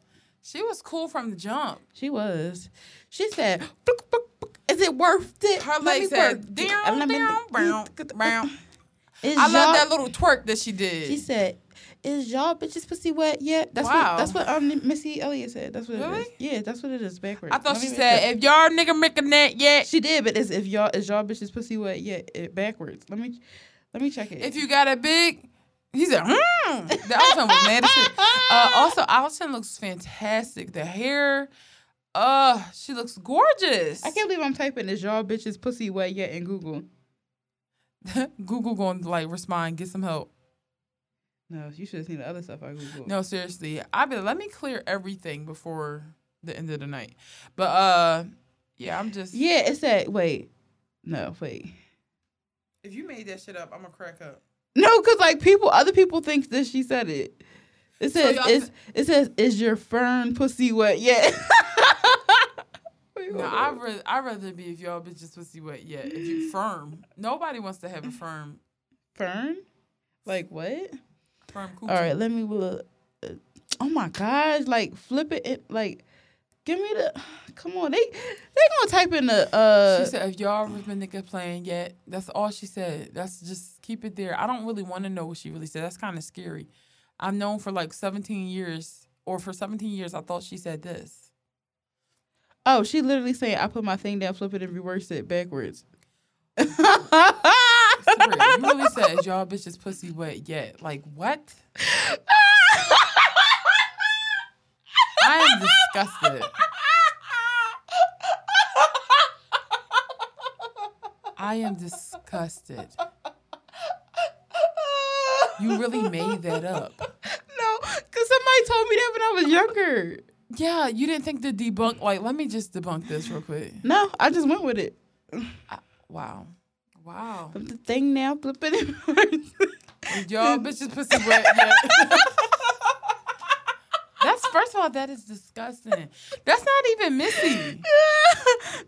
She was cool from the jump. She was. She said, "Book, book, book. "Is it worth it?" Her Let legs me said, work it. down, Let down, brown, brown. I love that little twerk that she did. She said, "Is y'all bitches pussy wet yet?" That's Wow. what that's what um Missy Elliott said. That's what it Really? is. Yeah, that's what it is backwards. I thought Let she said, if y'all nigga making that yet, she did, but it's if y'all is y'all bitches pussy wet yet it backwards. Let me let me check it. if you got a big, he said, hmm. That Alison was mad as shit. Uh, also, Alison looks fantastic. The hair, uh, she looks gorgeous. I can't believe I'm typing this y'all bitches pussy wet yet in Google. Google going to like respond, get some help. No, you should have seen the other stuff I Googled. No, seriously. I be let me clear everything before the end of the night. But uh yeah, I'm just Yeah, it said wait. No, wait. If you made that shit up, I'm gonna crack up. No, because like people, other people think that she said it. It says, y'all it's, it says, is your fern pussy wet yet? No, I'd rather I rather be if y'all bitches pussy wet yet. If you firm, nobody wants to have a firm fern? Like what? firm coochie. All right, let me look. Oh my gosh! Like flip it, it like. Give me the. Come on, they they gonna type in the. uh she said, "If y'all ever nigga playing yet, that's all she said. That's just keep it there. I don't really want to know what she really said. That's kind of scary. I've known for like 17 years, or for 17 years, I thought she said this. Oh, she literally saying, "I put my thing down, flip it, and reverse it backwards." You really said, y'all bitches pussy wet yet?" Like what? I am disgusted. I am disgusted. You really made that up. No, because somebody told me that when I was younger. Yeah, you didn't think to debunk. Like, let me just debunk this real quick. No, I just went with it. Wow, wow. Flip the thing now, flip it in reverse. Is y'all bitches pussy wet? That's first of all, that is disgusting. That's not even Missy.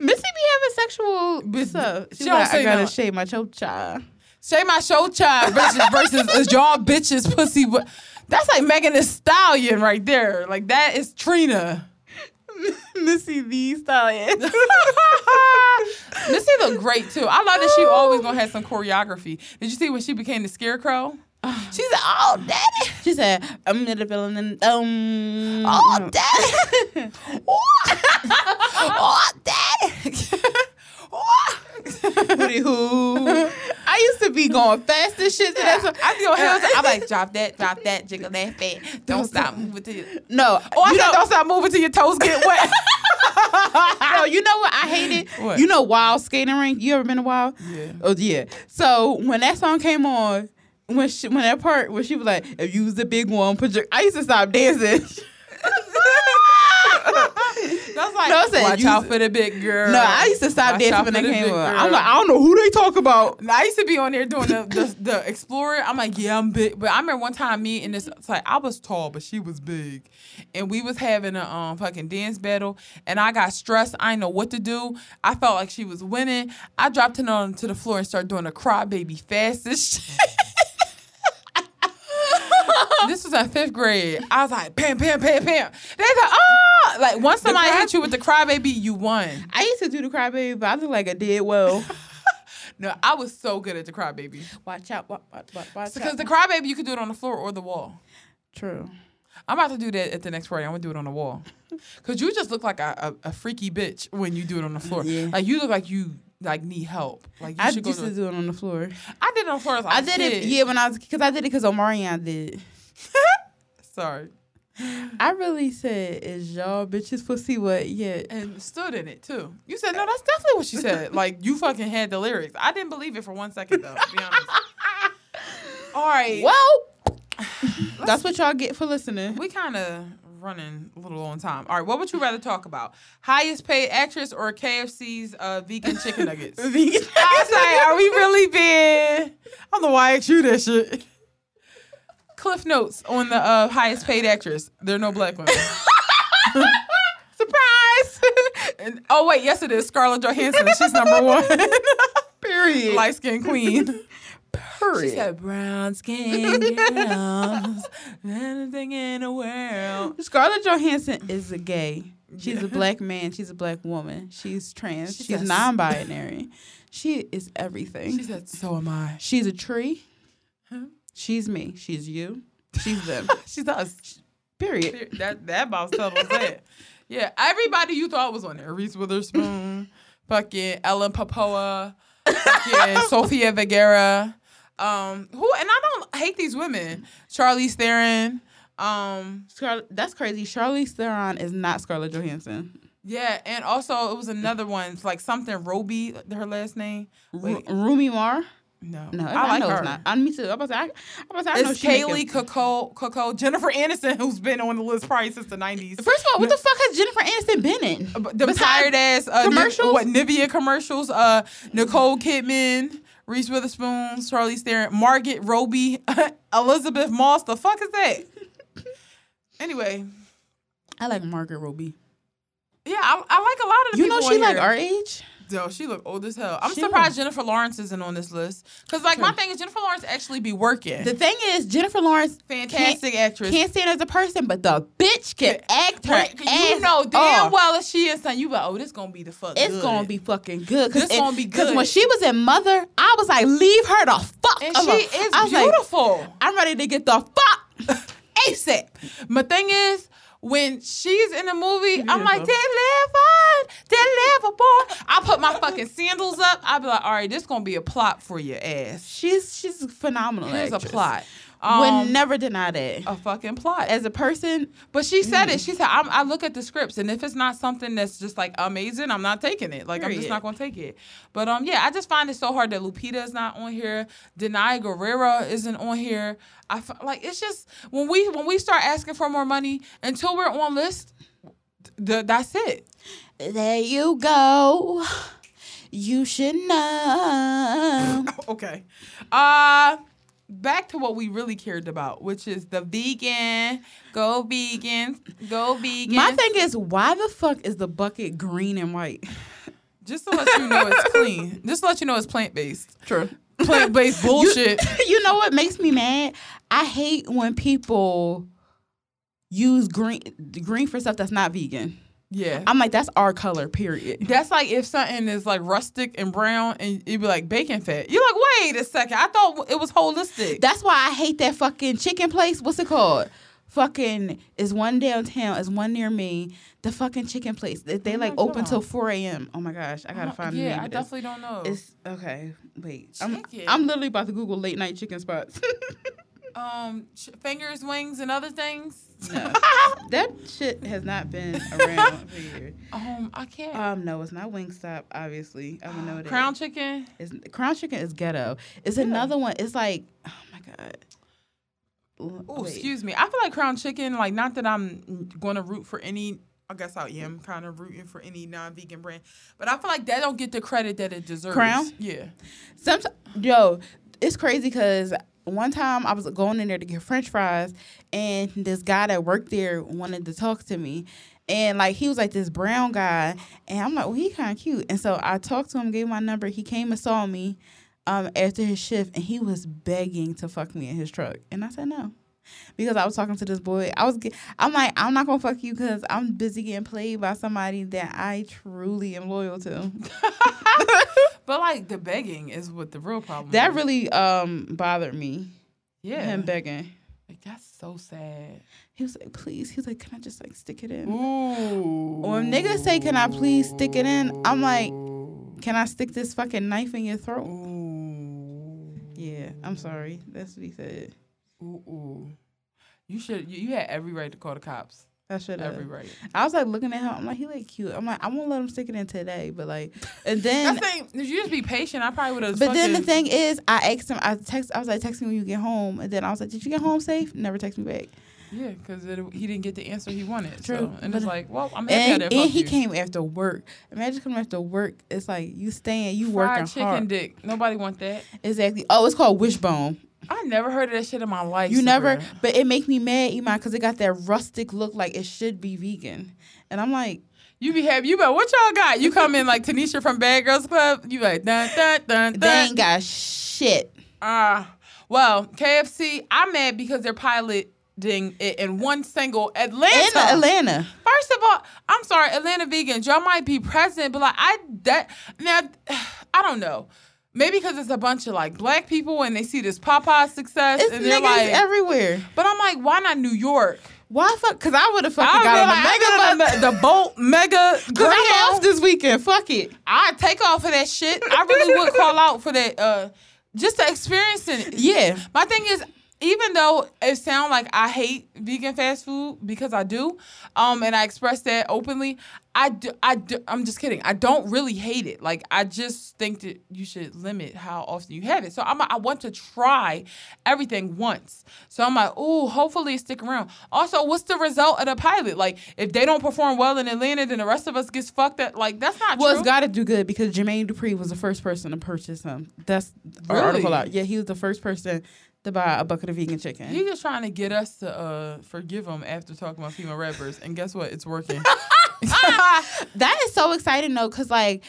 Missy be having sexual stuff. she She don't like, say I gotta no. shave my chocha. Say my show child versus, versus y'all bitches pussy wet. That's like Megan Thee Stallion right there. Like that is Trina. Missy the stallion. Missy looked great too. I love that she always gonna have some choreography. Did you see when she became the scarecrow? She said, "Oh, daddy, She said, "I'm in the feeling and um, oh, daddy, oh, daddy." Booty hoo. I used to be going fast as shit to that. I feel hell. I'm like, drop that, drop that, jiggle that fat. Don't stop moving to your. No, Oh, I you said, know, don't stop moving till your toes get wet. no, you know what I hated? What? You know Wild Skating Rink? You ever been to Wild? Yeah. Oh yeah. So when that song came on, when she, when that part where she was like, "If you was the big one, put your," I used to stop dancing. That's like, No, I said, watch you- out for the big girl. no, I used to stop Watch dancing when they came on. I'm like, I don't know who they talk about. I used to be on there doing the, the the Explorer. I'm like, yeah, I'm big. But I remember one time me and this, it's like I was tall, but she was big, and we was having a um fucking dance battle, and I got stressed. I didn't know what to do. I felt like she was winning. I dropped her on to the floor and started doing a crybaby fast as shit. this was in fifth grade. I was like, pam, pam, pam, pam. They like, oh, ah! like once somebody cry- hit you with the crybaby, you won. I used to do the crybaby, but I look like I did well. No, I was so good at the crybaby. watch out, watch, watch, watch, watch Because the crybaby, you could do it on the floor or the wall. True. I'm about to do that at the next party. I'm gonna do it on the wall. Cause you just look like a, a, a freaky bitch when you do it on the floor. Yeah. Like you look like you like need help. Like you I should go used to. to do it on the floor. I did it on the floor. I, I did it, yeah, when I was because I did it because Omarion did. Sorry. I really said, "Is y'all bitches pussy what?" Yeah. And stood in it too. You said no. That's definitely what she said. like you fucking had the lyrics. I didn't believe it for one second though. To be honest. All right. Well, that's what y'all get for listening. We kind of running a little on time. All right. What would you rather talk about? Highest paid actress or KFC's uh, vegan chicken nuggets? I was like, are we really being? I don't know why I asked you that shit. Cliff notes on the uh, highest paid actress. There are no black women. Surprise! and, oh wait, yes it is. Scarlett Johansson. She's number one. Period. Light skinned queen. She Period. said, "Brown skin girls, anything in the world." Scarlett Johansson is a gay. She's a black man. She's a black woman. She's trans. She She's non-binary. she is everything. She said, "So am I." She's a tree. Huh? She's me. She's you. She's them. She's us. Period. That that about settles that. Yeah, everybody you thought was on there: Reese Witherspoon, fucking Ellen Pompeo, fucking Sofia Vergara. Um, who and I don't hate these women. Charlize Theron. Um, Scarlett, that's crazy. Charlize Theron is not Scarlett Johansson. yeah, and also it was another one, it's like something Roby, her last name. Wait, Rumi Mar? no, No, I I, like know her. it's not. I, me too. I'm about to say, I, I'm about to say, I know It's Kaley Cuoco, Cuoco, Jennifer Aniston, who's been on the list probably since the nineties. First of all, what the fuck has Jennifer Aniston been in? The Besides tired ass uh, commercials? Ni- what Nivea commercials? Uh, Nicole Kidman, Reese Witherspoon, Charlize Theron, Margaret Robbie, Elisabeth Moss. The fuck is that? anyway, I like Margaret Robbie. yeah, I, I like a lot of the You know she like our age. Yo, she look old as hell. I'm She surprised look- Jennifer Lawrence isn't on this list. Cause like my thing is Jennifer Lawrence actually be working. The thing is, Jennifer Lawrence Fantastic actress. can't stand as a person, but the bitch can act her ass you know damn off. well if she is son, you like, oh, this gonna be the fuck. It's good. gonna be fucking good. Cause This gonna be good. Because when she was in Mother, I was like, leave her the fuck and alone. she is was like, beautiful. I'm ready to get the fuck. ASAP. My thing is, when she's in a movie, I'm like, delivered, deliver, boy. I put my fucking sandals up. I'll be like, all right, this gonna be a plot for your ass. She's she's phenomenal. Here's a actress. Plot. Would Um, never deny that. a fucking plot. As a person, But she said Mm. it. She said, I'm, I look at the scripts, and if it's not something that's just like amazing, I'm not taking it. Like, I'm just not going to take it. But um, yeah, I just find it so hard that Lupita is not on here. Danai Gurira isn't on here. I f- like it's just when we when we start asking for more money until we're on list, th- that's it. there you go. You should know. okay. Uh back to what we really cared about, which is the vegan. Go vegan. Go vegan. My thing is, why the fuck is the bucket green and white? Just to let you know it's clean. Just to let you know it's plant based. True. Plant based bullshit. You, you know what makes me mad? I hate when people use green green for stuff that's not vegan. Yeah. I'm like, that's our color, period. That's like if something is like rustic and brown and you'd be like bacon fat. You're like, wait a second. I thought it was holistic. That's why I hate that fucking chicken place. What's it called? Fucking is one downtown, is one near me. The fucking chicken place. They, they Oh like open God. till 4 a.m. Oh my gosh, I gotta Uh, find the yeah, I of this. definitely don't know. It's okay. Wait, I'm, I'm literally about to Google late night chicken spots. um, ch- fingers, wings, and other things. no, that shit has not been around for years. um, I can't. Um, no, it's not Wingstop. Obviously, I would know that. Crown chicken. It's, Crown chicken is ghetto. It's another one. It's like, oh my god. Oh, excuse me. I feel like crown chicken. Like, not that I'm going to root for any. I guess I am kind of rooting for any non-vegan brand, but I feel like that don't get the credit that it deserves. Crown? Yeah. Sometimes, yo, it's crazy because one time I was going in there to get French fries, and this guy that worked there wanted to talk to me, and like he was like this brown guy, and I'm like, well, he kind of cute, and so I talked to him, gave my number. He came and saw me, um, after his shift, and he was begging to fuck me in his truck, and I said no. Because I was talking to this boy, I was, I'm like, I'm not gonna fuck you because I'm busy getting played by somebody that I truly am loyal to. But like the begging is what the real problem. That is. really um bothered me. yeah. Him begging. Like that's so sad. He was like, please. He was like, can I just like stick it in? Ooh. When niggas say, can I please stick it in? I'm like, can I stick this fucking knife in your throat? Ooh. Yeah, I'm sorry. That's what he said. Ooh. Ooh. You should. You, you had every right to call the cops. I should have. Every right. I was like looking at him. I'm like, he like cute. I'm like, I won't let him stick it in today. But like, and then, I think. If you just be patient, I probably would have. but then the thing is, I asked him. I text. I was like, text me when you get home. And then I was like, did you get home safe? Never text me back. Yeah, because he didn't get the answer he wanted. True, So, and but- it's like, well, I'm happy I And, didn't and he you. came after work. Imagine coming after work. It's like you staying, you Fried working chicken hard. Chicken dick. Nobody want that. Exactly. Oh, it's called wishbone. I never heard of that shit in my life. You never, but it make me mad, Iman, because it got that rustic look like it should be vegan. And I'm like, You be happy. You be like, what y'all got? You come in like Tanisha from Bad Girls Club. You like dun dun dun dun. they ain't got shit. Ah, well, KFC. I'm mad because they're piloting it in one single Atlanta. In Atlanta. First of all, I'm sorry, Atlanta vegans. Y'all might be present, but like I that now, I don't know. Maybe because it's a bunch of like black people and they see this Popeye success It's and they're like, everywhere. but I'm like, why not New York? Why fuck? Because I would have fucking I got on like, the mega bus. the, the Bolt Mega Because I'm off this weekend. Fuck it. I'd take off for that shit. I really would call out for that. Uh, just to experiencing it. Yeah. My thing is, even though it sounds like I hate vegan fast food because I do, um, and I express that openly, I do, I do, I'm just kidding. I don't really hate it. Like I just think that you should limit how often you have it. So I'm, I want to try everything once. So I'm like, oh, hopefully it stick around. Also, what's the result of the pilot? Like if they don't perform well in Atlanta, then the rest of us gets fucked up. Like that's not Well, true. it's got to do good because Jermaine Dupri was the first person to purchase him. That's Really? article out. Yeah, he was the first person to buy a bucket of vegan chicken. He just trying to get us to uh, forgive him after talking about female rappers, and guess what? It's working. that is so exciting though, cause like,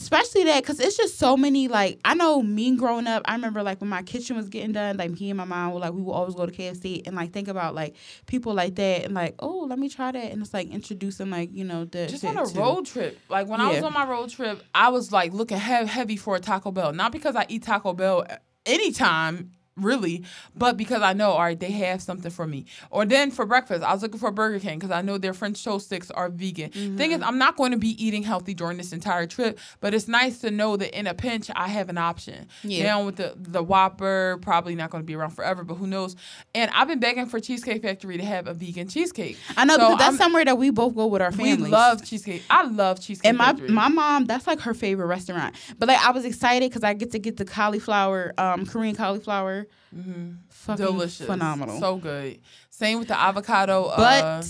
especially that, cause it's just so many. Like, I know me growing up, I remember like when my kitchen was getting done, like me and my mom were like, we would always go to KFC and like think about like people like that and like, oh, let me try that, and it's like introducing like you know the just on a to- road trip. Like when I was on my road trip, I was like looking heavy for a Taco Bell. Not because I eat Taco Bell anytime, really, but because I know, all right, they have something for me. Or then for breakfast, I was looking for Burger King because I know their French toast sticks are vegan. Thing Mm-hmm. is, I'm not going to be eating healthy during this entire trip, but it's nice to know that in a pinch, I have an option. Yeah. Down with the the Whopper, probably not going to be around forever, but who knows? And I've been begging for Cheesecake Factory to have a vegan cheesecake. I know So because that's I'm- somewhere that we both go with our families. we love cheesecake. I love cheesecake. And my Factory. my mom, that's like her favorite restaurant. But like I was excited because I get to get the cauliflower, um, Korean cauliflower. Fucking Mm-hmm. delicious, phenomenal. so good. Same with the avocado. but uh,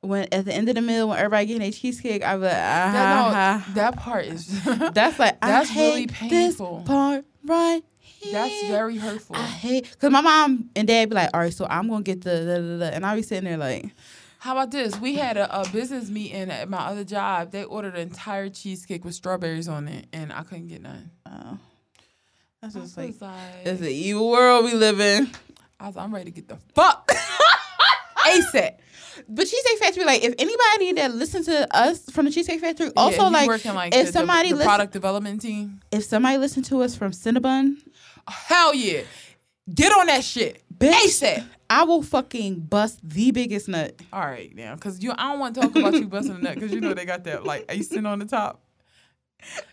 when at the end of the meal, when everybody getting a cheesecake, I was like, that, ah, no, that part is that's like That's I hate really this painful. part right here. that's very hurtful. I hate because my mom and dad be like, all right, so I'm gonna get the, and I be sitting there like, How about this? We had a, a business meeting at my other job. They ordered an entire cheesecake with strawberries on it, and I couldn't get none. oh, that's just was like, like, it's an evil world we live in. I was, I'm ready to get the fuck ASAP. but Cheesecake Factory, like if anybody that listen to us from the Cheesecake Factory, also Yeah, like working like if the, somebody the, the listen- product development team. if somebody listen to us from Cinnabon, Hell yeah, get on that shit. bitch, ASAP. I will fucking bust the biggest nut. All right, now, because you, I don't want to talk about you busting a nut because you know they got that like icing on the top.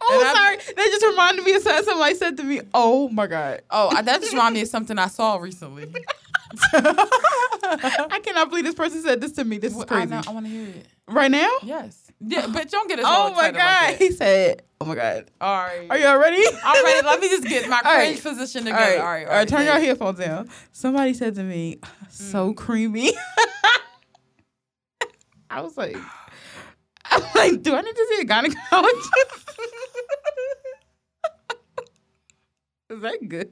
Oh, And sorry, that just reminded me of something somebody said to me. Oh my god, Oh, that just reminded me of something I saw recently. I cannot believe this person said this to me. This is Well, I, crazy. know- I want to hear it. Right now? Yes. Yeah, but don't get us Oh my god, Like he said. Oh my god. All right. are y'all ready? I'm ready. Let me just get my All right. cringe position All together. right, All right. all right. Turn your headphones down. Somebody said to me, "So mm. creamy." I was like, "I'm like, do I need to see a gynecologist?" Is that good?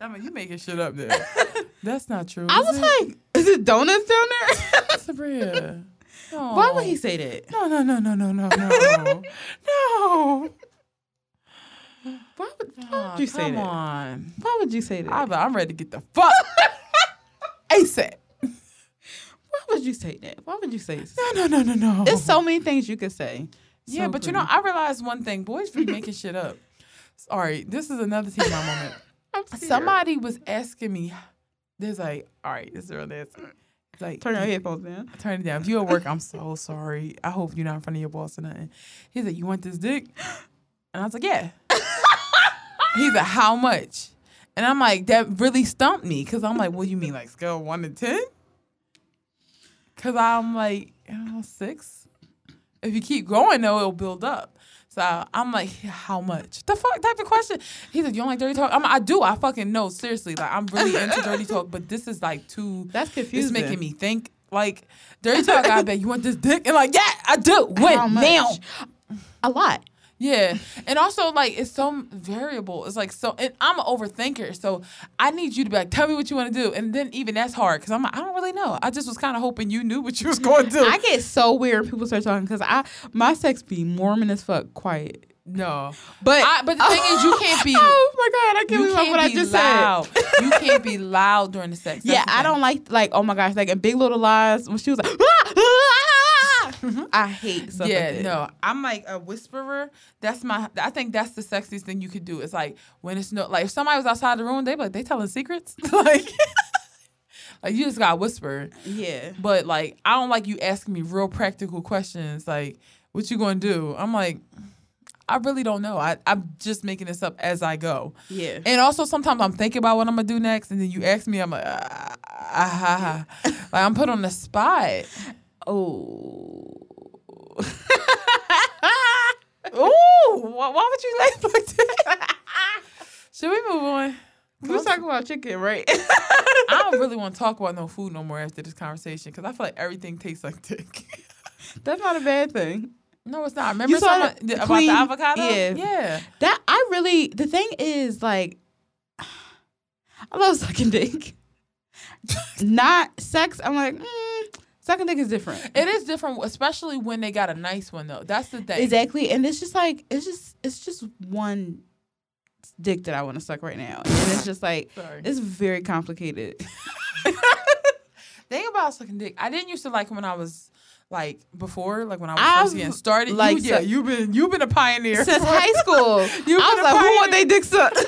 I mean, you making shit up there. That's not true. I was it? like, "Is it donuts down there?" Sabria. No. Why would he say that? No, no, no, no, no, no, no. no. Why would, why Oh, would you say come that? Come on. Why would you say that? I'm, I'm ready to get the fuck ASAP. Why would you say that? Why would you say that? No, no, no, no, no. There's so many things you could say. yeah, So but you know, I realized one thing. Boys be making shit up. Sorry, this is another TMI moment. I'm. Somebody was asking me, there's like, all right, this is real nasty. It's like, turn your headphones down. turn it down. If you at work, I'm so sorry. I hope you're not in front of your boss or nothing. He's like, you want this dick? And I was like, yeah. He's like, how much? And I'm like, that really stumped me because I'm like, what do you mean, like scale one to ten? Because I'm like, know, six. If you keep going though, it'll build up. So I'm like, how much? The fuck type of question? He's like, you don't like dirty talk? I'm I do. I fucking know. Seriously, like I'm really into dirty talk, but this is like too. That's confusing. It's making me think. Like dirty talk. I bet you want this dick, and like, yeah, I do. When How much? now? a lot. Yeah, and also like it's so variable. It's like so, and I'm an overthinker, so I need you to be like, tell me what you want to do, and then even that's hard because I'm like, I don't really know. I just was kind of hoping you knew what you was going to do. I get so weird when people start talking because I my sex be Mormon as fuck, quiet. no, But I, but the thing is, you can't be. oh my god, I can't believe can't what I just loud. said. you can't be loud during the sex. That's Yeah, the I don't like like oh my gosh, like in Big Little Lies when she was like, "Ah, ah, ah." I hate stuff yeah, like no, I'm like a whisperer. That's my. I think that's the sexiest thing you could do. It's like when it's no, like if somebody was outside the room, they be like they telling secrets, like, like you just got to whisper. Yeah, But like, I don't like you asking me real practical questions, like what you gonna do. I'm like, I really don't know. I I'm just making this up as I go. yeah. And also sometimes I'm thinking about what I'm gonna do next, and then you ask me, I'm like, ah, ah, ah. like I'm put on the spot. Oh. Ooh, why, would you laugh like that? Should we move on? we was talking about chicken, right? I don't really want to talk about no food no more after this conversation because I feel like everything tastes like dick. That's not a bad thing. no, it's not. Remember saw someone, the about the avocado? yeah. yeah. That I really the thing is like I love sucking dick. Not sex. I'm like, mm, sucking dick is different. It is different, especially when they got a nice one though. That's the thing. Exactly. And it's just like it's just it's just one dick that I want to suck right now. And it's just like Sorry. it's very complicated. thing about sucking dick, I didn't used to like when I was like before, like when I was I've, first getting started. like, you, yeah, you've been you've been a pioneer Since high school. You've I was like, who want they dick sucked?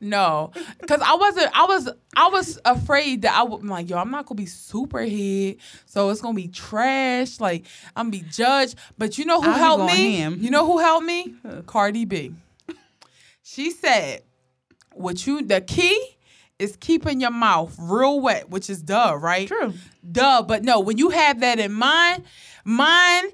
No, because I wasn't. I was. I was afraid that I would. I'm like, yo, I'm not gonna be super hit, so it's gonna be trash. Like I'm gonna be judged. But you know who I'll helped me? ham. You know who helped me? Cardi B. She said, "What you? The key is keeping your mouth real wet, which is duh, right? True. Duh, but no, when you have that in mind, mind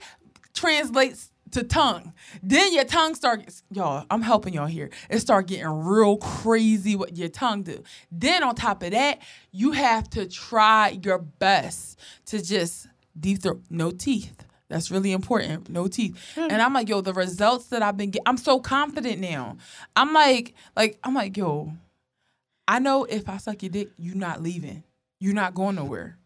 translates to tongue. Then your tongue starts, y'all, I'm helping y'all here. It start getting real crazy what your tongue do. Then on top of that, you have to try your best to just deep throat, no teeth. That's really important. No teeth. Hmm. And I'm like, yo, the results that I've been getting, I'm so confident now. I'm like, like, I'm like, yo, I know if I suck your dick, you're not leaving. You're not going nowhere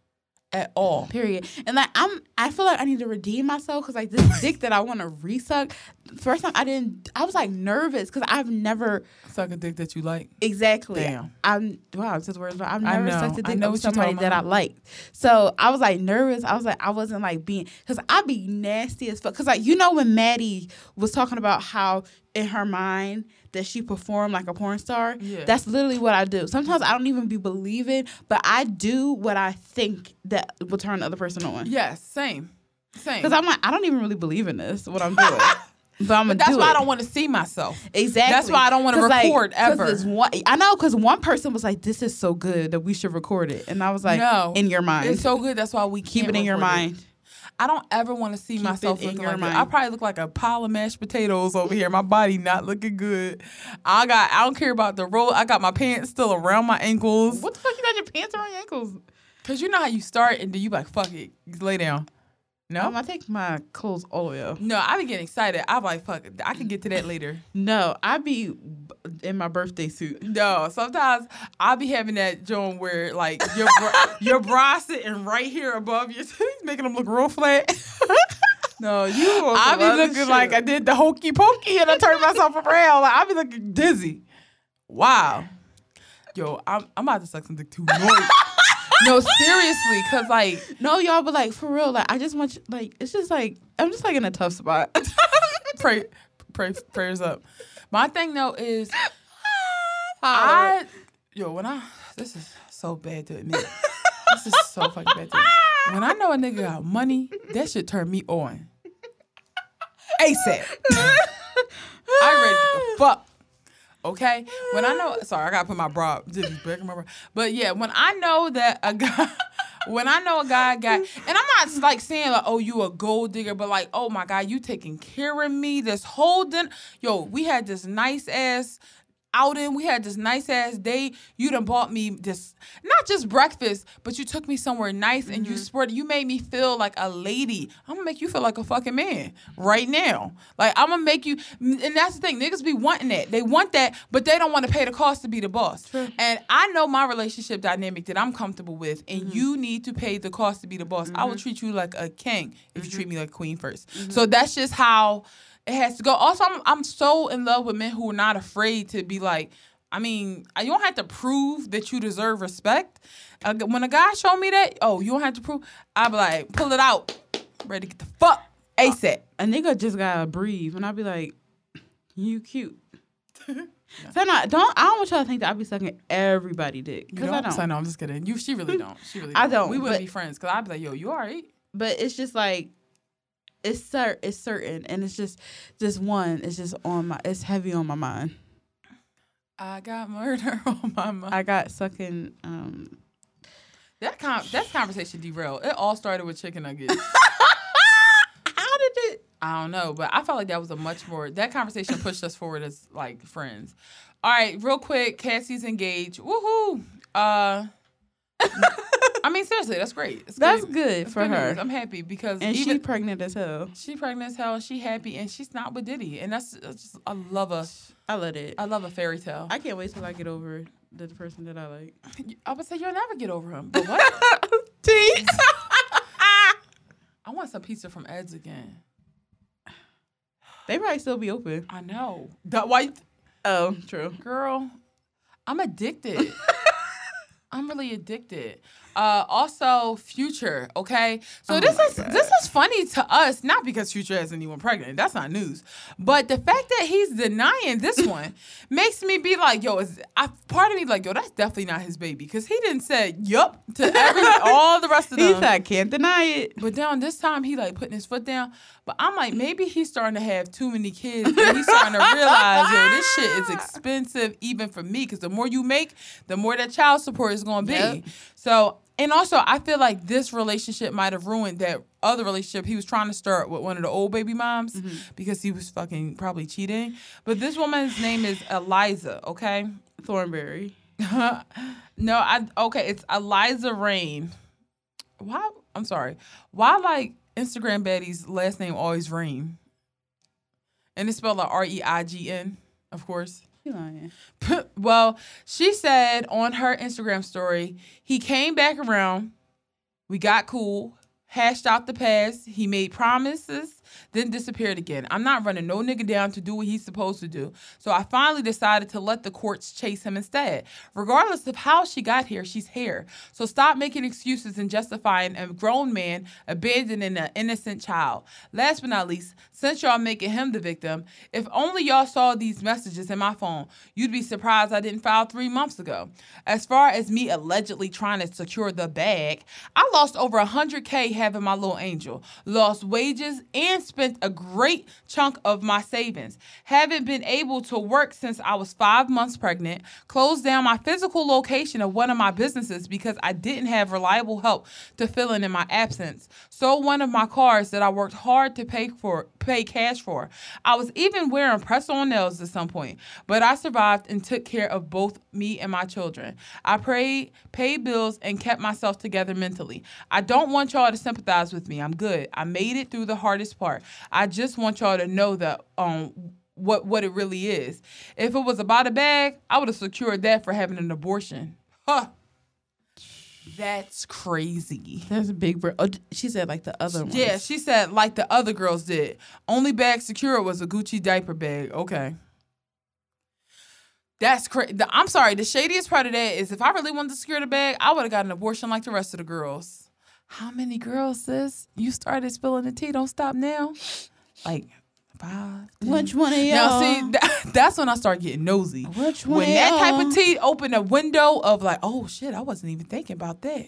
at all. Period. And like I'm, I feel like I need to redeem myself because like this dick that I want to resuck. First time I didn't, I was like nervous because I've never Suck a dick that you like. exactly. Damn. I'm wow, it's just words, but I've never sucked a dick know of what you're somebody that I liked. So I was like nervous. I was like I wasn't like being because I'd be nasty as fuck. Because like you know when Maddie was talking about how in her mind that she performed like a porn star. Yeah. That's literally what I do. Sometimes I don't even be believing, but I do what I think that will turn the other person on. Yes, same. Same. Because I'm like, I don't even really believe in this, what I'm doing. but I'm but that's why it. I don't want to see myself. Exactly. That's why I don't wanna 'Cause, like, ever. One, I know because one person was like, "This is so good that we should record it," and I was like, no, in your mind, It's so good. That's why we keep it in your record mind." I don't ever want to see Keep myself looking like that. I probably look like a pile of mashed potatoes over here. My body not looking good. I got. I don't care about the roll. I got my pants still around my ankles. What the fuck? You got your pants around your ankles? Cause you know how you start and then you like fuck it, lay down. No, Um, I take my clothes all the way up. no. I be getting excited. I'm like fuck. I can get to that later. No, I be in my birthday suit. No, sometimes I'll be having that joint where like your bra, your bra sitting right here above your titties, making them look real flat. No, you. I be looking like I did the hokey pokey and I turned myself around. Like I be looking dizzy. Wow. Yo, I'm I'm about to suck some dick too. No, seriously, cause like No, y'all, but like for real, like I just want you, like it's just like I'm just like in a tough spot. pray, pray, prayers up. My thing though is I yo when I this is so bad to admit. this is so fucking bad to admit. When I know a nigga got money, that should turn me on. ASAP. I ready to fuck. Okay? When I know sorry, I gotta put my bra back in my bra. But yeah, when I know that a guy when I know a guy got and I'm not like saying like, oh, you a gold digger, but like, oh my God, you taking care of me this whole din yo, we had this nice ass outing. We had this nice ass date. You done bought me this, not just breakfast, but you took me somewhere nice and you mm-hmm. spread. You made me feel like a lady. I'm gonna make you feel like a fucking man right now. Like I'm gonna make you. And that's the thing. Niggas be wanting that. They want that, but they don't want to pay the cost to be the boss. And I know my relationship dynamic that I'm comfortable with, and mm-hmm. you need to pay the cost to be the boss. I will mm-hmm. treat you like a king if you treat me like queen 1st So that's just how it has to go. Also, I'm I'm so in love with men who are not afraid to be like. I mean, you don't have to prove that you deserve respect. Uh, when a guy showed me that, oh, you don't have to prove. I be like, pull it out, ready to get the fuck ASAP. a nigga just gotta breathe, and I'll be like, "You cute." so not, don't I don't want y'all to think that I be sucking everybody dick because I don't. I know. I'm just kidding. You, she really don't. She really. I don't, We wouldn't be friends because I'd be like, yo, you all right? But it's just like it's cer- it's certain, and it's just just one. It's just on my. It's heavy on my mind. I got murder on my mind. I got sucking. Um, that con- that conversation derailed. It all started with chicken nuggets. how did it? I don't know, but I felt like that was a much more that conversation pushed us forward as like friends. All right, real quick, Cassie's engaged. Woohoo! Uh I mean seriously, that's great. It's That's good It's for good her. news. I'm happy because And she pregnant as hell. she pregnant as hell, she happy and she's not with Diddy. And that's, that's just I love a I love it. I love a fairy tale. I can't wait till I get over the, person that I like. I would say you'll never get over him. But what? Tease. I want some pizza from Ed's again. they probably still be open. I know. That why Oh, true. Girl, I'm addicted. I'm really addicted. Uh, also, Future. Okay, so Oh this is God. this is funny to us, not because Future has anyone pregnant. That's not news. But the fact that he's denying this one makes me be like, yo, is I, part of me like, yo, that's definitely not his baby because he didn't say yup to every all the rest of He them. said, I can't deny it. But down this time, he like putting his foot down. But I'm like, maybe he's starting to have too many kids, and he's starting to realize, yo, this shit is expensive even for me. Because the more you make, the more that child support is going to be. Yep. So, and also, I feel like this relationship might have ruined that other relationship he was trying to start with one of the old baby moms mm-hmm. because he was fucking probably cheating. But this woman's name is Eliza. Okay. Thornberry. no, I okay. It's Eliza Reign. Why? I'm sorry. Why like Instagram baddies last name always Reign? And it's spelled like R E I G N, of course. Lying. well, she said on her Instagram story, he came back around We got cool, hashed out the past. He made promises, then disappeared again. I'm not running no nigga down to do what he's supposed to do. So I finally decided to let the courts chase him instead. Regardless of how she got here, she's here. So stop making excuses and justifying a grown man abandoning an innocent child. Last but not least, since y'all making him the victim, if only y'all saw these messages in my phone, you'd be surprised I didn't file three months ago. As far as me allegedly trying to secure the bag, I lost over 100K having my little angel, lost wages, and spent a great chunk of my savings. Haven't been able to work since I was five months pregnant, closed down my physical location of one of my businesses because I didn't have reliable help to fill in in my absence. Sold one of my cars that I worked hard to pay for pay cash for. I was even wearing press on nails at some point, but I survived and took care of both me and my children. I prayed, paid bills, and kept myself together mentally. I don't want y'all to sympathize with me. I'm good. I made it through the hardest part. I just want y'all to know that um what what it really is. If it was about a bag, I would have secured that for having an abortion. Huh. That's crazy. That's a big. Br- oh, she said like the other one. Yeah, she said like the other girls did. Only bag secure was a Gucci diaper bag. Okay. That's crazy. I'm sorry. The shadiest part of that is if I really wanted to secure the bag, I would have got an abortion like the rest of the girls. How many girls, sis? You started spilling the tea. Don't stop now. Like five. Which one of y'all? Now, see, that, that's when I start getting nosy. Which one When that type of tea open a window of like, oh shit, I wasn't even thinking about that.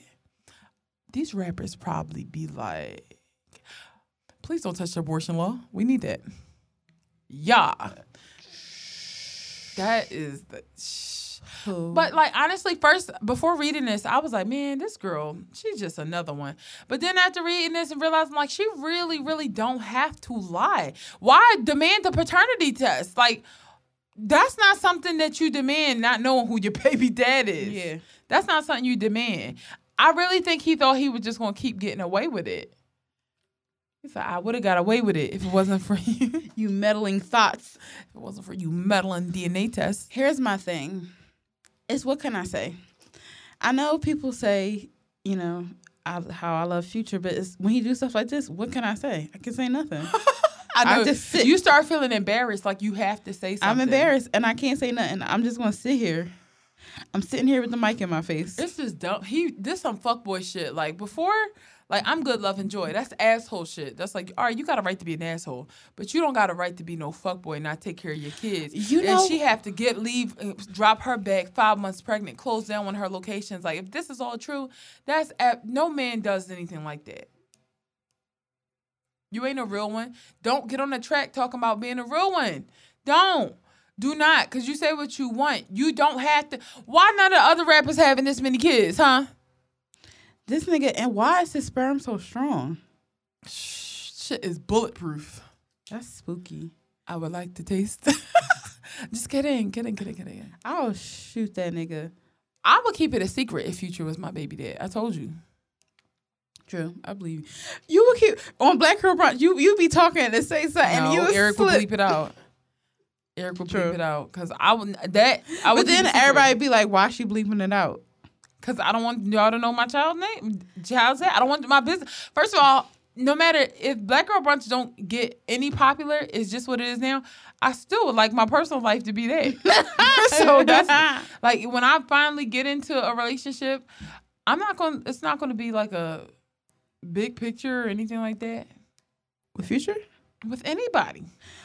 These rappers probably be like, please don't touch the abortion law. We need that. Yeah. That is the. But like honestly, first before reading this, I was like, man, this girl, she's just another one. But then after reading this and realizing like she really, really don't have to lie. Why demand the paternity test? Like that's not something that you demand, not knowing who your baby dad is. Yeah. That's not something you demand. I really think he thought he was just gonna keep getting away with it. He said, I would have got away with it if it wasn't for you. you meddling thoughts. If it wasn't for you meddling DNA tests. Here's my thing. It's what can I say? I know people say, you know, I, how I love Future, but it's, when he do stuff like this, what can I say? I can say nothing. I I just sit. You start feeling embarrassed, like you have to say something. I'm embarrassed and I can't say nothing. I'm just gonna sit here. I'm sitting here with the mic in my face. This is dumb. He this some fuckboy shit. Like before, like I'm good, love, and joy. That's asshole shit. That's like, all right, you got a right to be an asshole, but you don't got a right to be no fuckboy and not take care of your kids. You know- and she have to get leave, uh, drop her bag, five months pregnant, close down one of her locations. Like if this is all true, that's ab- no man does anything like that. You ain't a real one. Don't get on the track talking about being a real one. Don't. Do not, cause you say what you want. You don't have to. Why none of the other rappers having this many kids, huh? This nigga, and why is his sperm so strong? Shit is bulletproof. That's spooky. I would like to taste. Just kidding, kidding, kidding, kidding. I'll shoot that nigga. I would keep it a secret if Future was my baby dad. I told you. True, I believe you. You will keep on Black Girl Brunch. You you be talking and say something, and no, you would Eric slip. would bleep it out. Eric would True. bleep it out because I would that. I would But then everybody be like, "Why she bleeping it out?" Because I don't want y'all to know my child's name, child's name. I don't want my business. First of all, no matter if Black Girl Brunch don't get any popular, it's just what it is now. I still would like my personal life to be there. so that's like when I finally get into a relationship, I'm not going. to It's not going to be like a big picture or anything like that with Future. with anybody.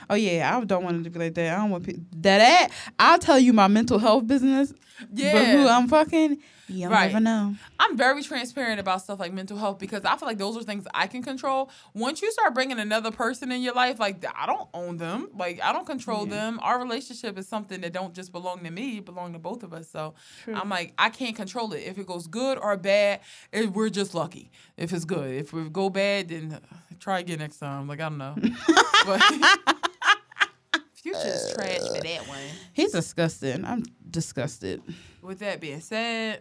Oh yeah, I don't want it to be like that. I don't want pe- that. At I'll tell you my mental health business. Yeah. but who I'm fucking, you'll Right. never know. I'm very transparent about stuff like mental health because I feel like those are things I can control. Once you start bringing another person in your life, like I don't own them, like I don't control Yeah. them. Our relationship is something that don't just belong to me; it belong to both of us. So True. I'm like, I can't control it. If it goes good or bad, it, we're just lucky. If it's good, if we go bad, then uh, try again next time. Like I don't know, but Future's trash for uh, that one. He's disgusting. I'm disgusted. With that being said,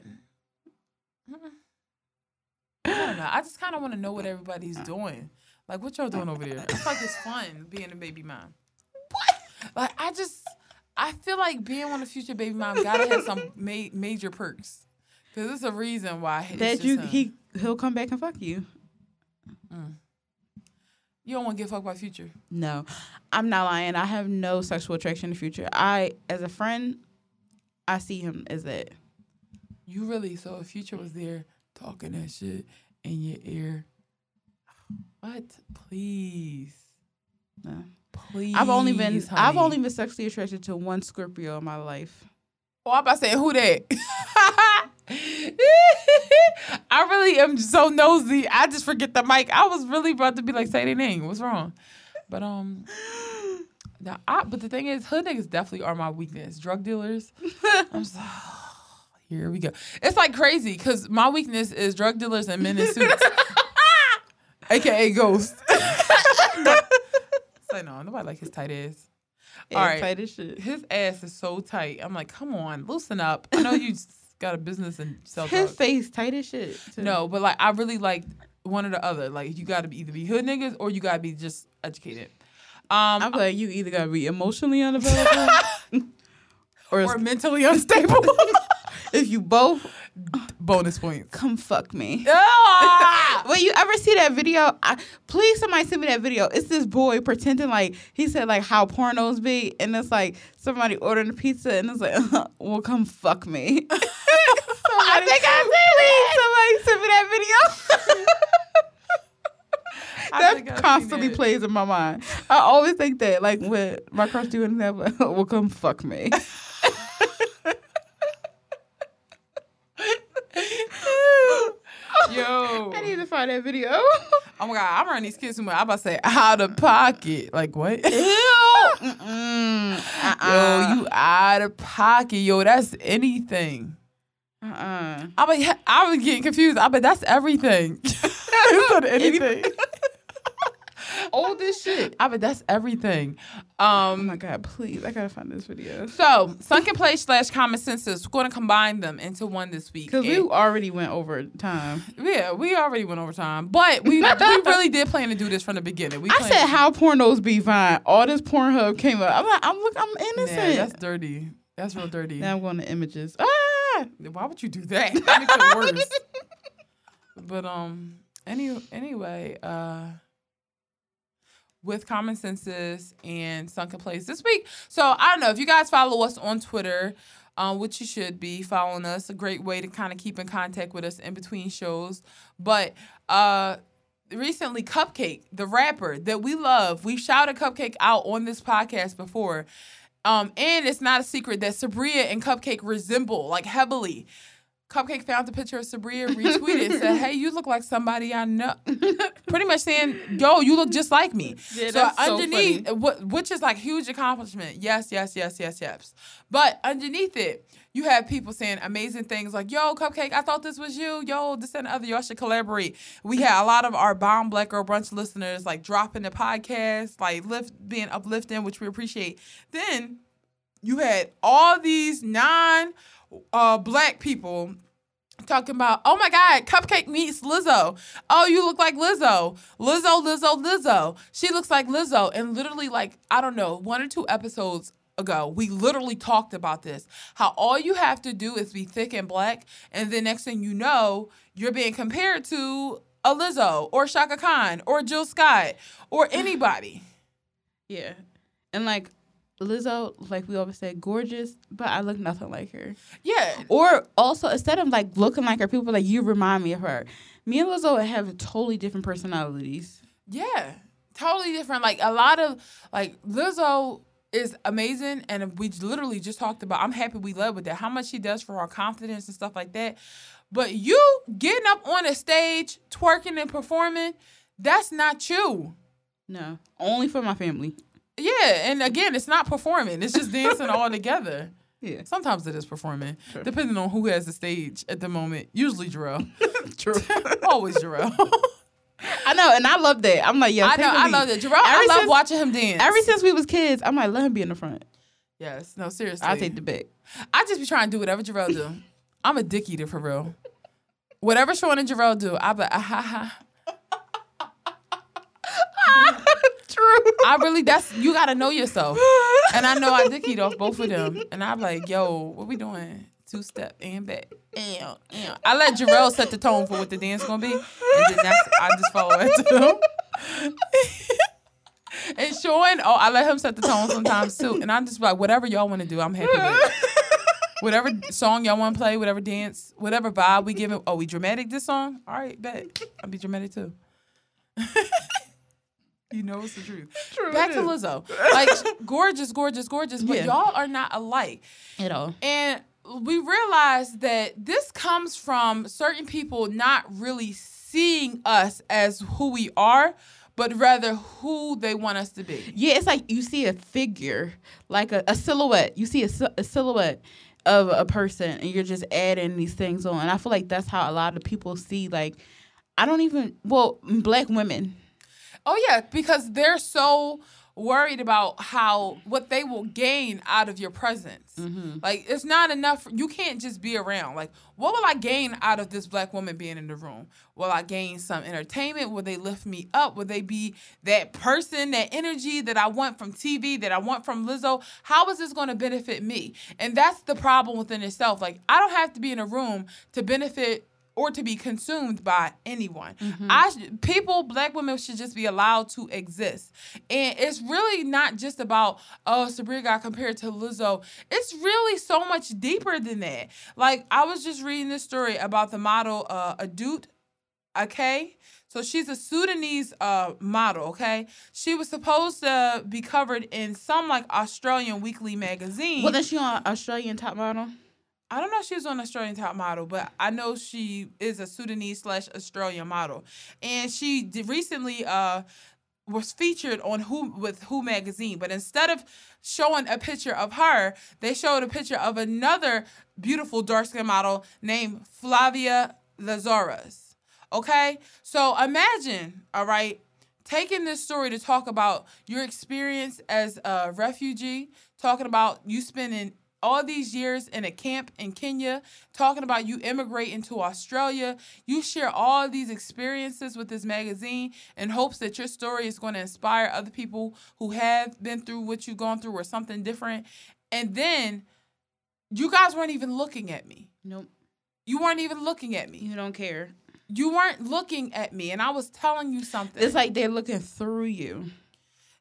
I don't know. I just kind of want to know what everybody's doing. Like, what y'all doing over there? I feel like it's fun being a baby mom. What? Like, I just, I feel like being on a future baby mom gotta have some ma- major perks. Cause it's a reason why that you him. he he'll come back and fuck you. Mm. You don't want to get fucked by Future. No, I'm not lying. I have no sexual attraction in the future. I, as a friend, I see him as that. You really so if Future was there talking that shit in your ear. What? Please. No. Please. I've only been I've only been sexually attracted to one Scorpio in my life. Oh, I'm about to say who that? I really am so nosy. I just forget the mic. I was really about to be like, say their name. What's wrong? But um, now I, but the thing is, hood niggas definitely are my weakness. Drug dealers. I'm just, here we go. It's like crazy because my weakness is drug dealers and men in suits, aka ghost. Say no, nobody like his tight ass. Yeah, All right. tight as shit. His ass is so tight. I'm like, come on, loosen up. I know you got a business and sell His face tight as shit. too. No, but like I really like one or the other. Like you got to be either be hood niggas or you got to be just educated. Um, I'm like, you either gotta be emotionally unavailable, or, or mentally unstable. if you both, Bonus points. come fuck me. Ah! When you ever see that video, I, please somebody send me that video. It's this boy pretending like he said like how pornos be, and it's like somebody ordering a pizza, and it's like, well, come fuck me. I think I seen it. Somebody send me that video. I think I've that constantly plays in my mind. I always think that, like when my crush doing that, like, well, come fuck me. Yo. I need to find that video. Oh my god, I'm running these kids too much. I'm about to say out of pocket. Like what? Mm-mm. Yo, uh-uh. you out of pocket. Yo, that's anything. Uh-uh. I be I be getting confused. I bet that's everything. It's not anything. Old as shit. I bet that's everything. Oh Um my god, please! I gotta find this video so sunken place slash common census. We're gonna combine them into one this week. because we already went over time. yeah, we already went over time, but we we really did plan to do this from the beginning. We I said how pornos be fine. All this Pornhub came up. I'm like, I'm look, I'm Yeah, innocent. that's dirty. That's real dirty. now I'm going to images. Ah! Why would you do that? That makes it worse. but um, any anyway, uh, with common Senses and sunken place this week. So I don't know if you guys follow us on Twitter. Um, which you should be following us. A great way to kind of keep in contact with us in between shows. But uh, recently, CupcakKe, the rapper that we love, we shouted CupcakKe out on this podcast before. Um, and it's not a secret that Sabria and CupcakKe resemble like heavily. CupcakKe found the picture of Sabria, retweeted, said, "Hey, you look like somebody I know." Pretty much saying, "Yo, you look just like me." Yeah, so so underneath, funny. which is like huge accomplishment. Yes, yes, yes, yes, yes. But underneath it, you have people saying amazing things like, "Yo, CupcakKe, I thought this was you." Yo, this and the other. Y'all should collaborate. We had a lot of our bomb black girl brunch listeners like dropping the podcast, like lift being uplifting, which we appreciate. Then you had all these non uh, black people talking about, oh my God, CupcakKe meets Lizzo. Oh, you look like Lizzo. Lizzo, Lizzo, Lizzo. She looks like Lizzo. And literally, like, I don't know, one or two episodes ago, we literally talked about this. How all you have to do is be thick and black, and the next thing you know, you're being compared to a Lizzo or Chaka Khan or Jill Scott or anybody. Yeah, and like Lizzo, like we always say, gorgeous, but I look nothing like her. Yeah. Or also, instead of like looking like her, people like you remind me of her. Me and Lizzo have totally different personalities. Yeah, totally different. Like a lot of like Lizzo is amazing, and we literally just talked about. I'm happy we led with that. How much she does for our confidence and stuff like that. But you getting up on a stage, twerking and performing, that's not you. No, only for my family. Yeah, and again, it's not performing. It's just dancing all together. Yeah, Sometimes it is performing, Sure. depending on who has the stage at the moment. Usually Jarrell. true. Always Jarrell. I know, and I love that. I'm like, yeah, I know. I love that. Jarrell, I love since- watching him dance. Ever since we was kids, I'm like, let him be in the front. yes. No, seriously. I'll take the back. I just be trying to do whatever Jarrell do. I'm a dick eater for real. Whatever Sean and Jarrell do, I be like, ah, ha, ha. True. I really, that's, you gotta know yourself. And I know I dick eat off both of them. And I'm like, yo, what we doing? two step and back. Ew. I let Jarrell set the tone for what the dance gonna be, and then I just follow after him. and Sean, oh, I let him set the tone sometimes too, and I'm just like, whatever y'all want to do, I'm happy with. It. Whatever song y'all want to play, whatever dance, whatever vibe we give it. Oh, we dramatic this song? All right, bet. I'll be dramatic too. you know it's the truth. True, Back to is. Lizzo. Like gorgeous, gorgeous, gorgeous, but Yeah. y'all are not alike. At all. And we realized that this comes from certain people not really seeing us as who we are, but rather who they want us to be. Yeah, it's like you see a figure, like a, a silhouette. You see a, a silhouette of a person, and you're just adding these things on. And I feel like that's how a lot of people see. Like, I don't even well, black women. Oh yeah, because they're so worried about how what they will gain out of your presence. Mm-hmm. Like it's not enough. You can't just be around. Like what will I gain out of this black woman being in the room? Will I gain some entertainment? Will they lift me up? Will they be that person, that energy that I want from TV, that I want from Lizzo? How is this going to benefit me? And that's the problem within itself. Like I don't have to be in a room to benefit or to be consumed by anyone. I sh- people, black women should just be allowed to exist, and it's really not just about oh Sabria got compared to Lizzo. It's really so much deeper than that. Like I was just reading this story about the model uh, Adut Okay. So she's a Sudanese uh, model, okay? She was supposed to be covered in some like Australian weekly magazine. Well, then she on Australian Top Model. I don't know if she was on Australian Top Model, but I know she is a Sudanese slash Australian model, and she recently uh was featured on Who with Who magazine. But instead of showing a picture of her, they showed a picture of another beautiful dark skin model named Flavia Lazarus. Okay, so imagine, all right, taking this story to talk about your experience as a refugee, talking about you spending all these years in a camp in Kenya, talking about you immigrating to Australia. You share all these experiences with this magazine in hopes that your story is going to inspire other people who have been through what you've gone through or something different. And then you guys weren't even looking at me. Nope. You weren't even looking at me. You don't care. You weren't looking at me, and I was telling you something. It's like they're looking through you.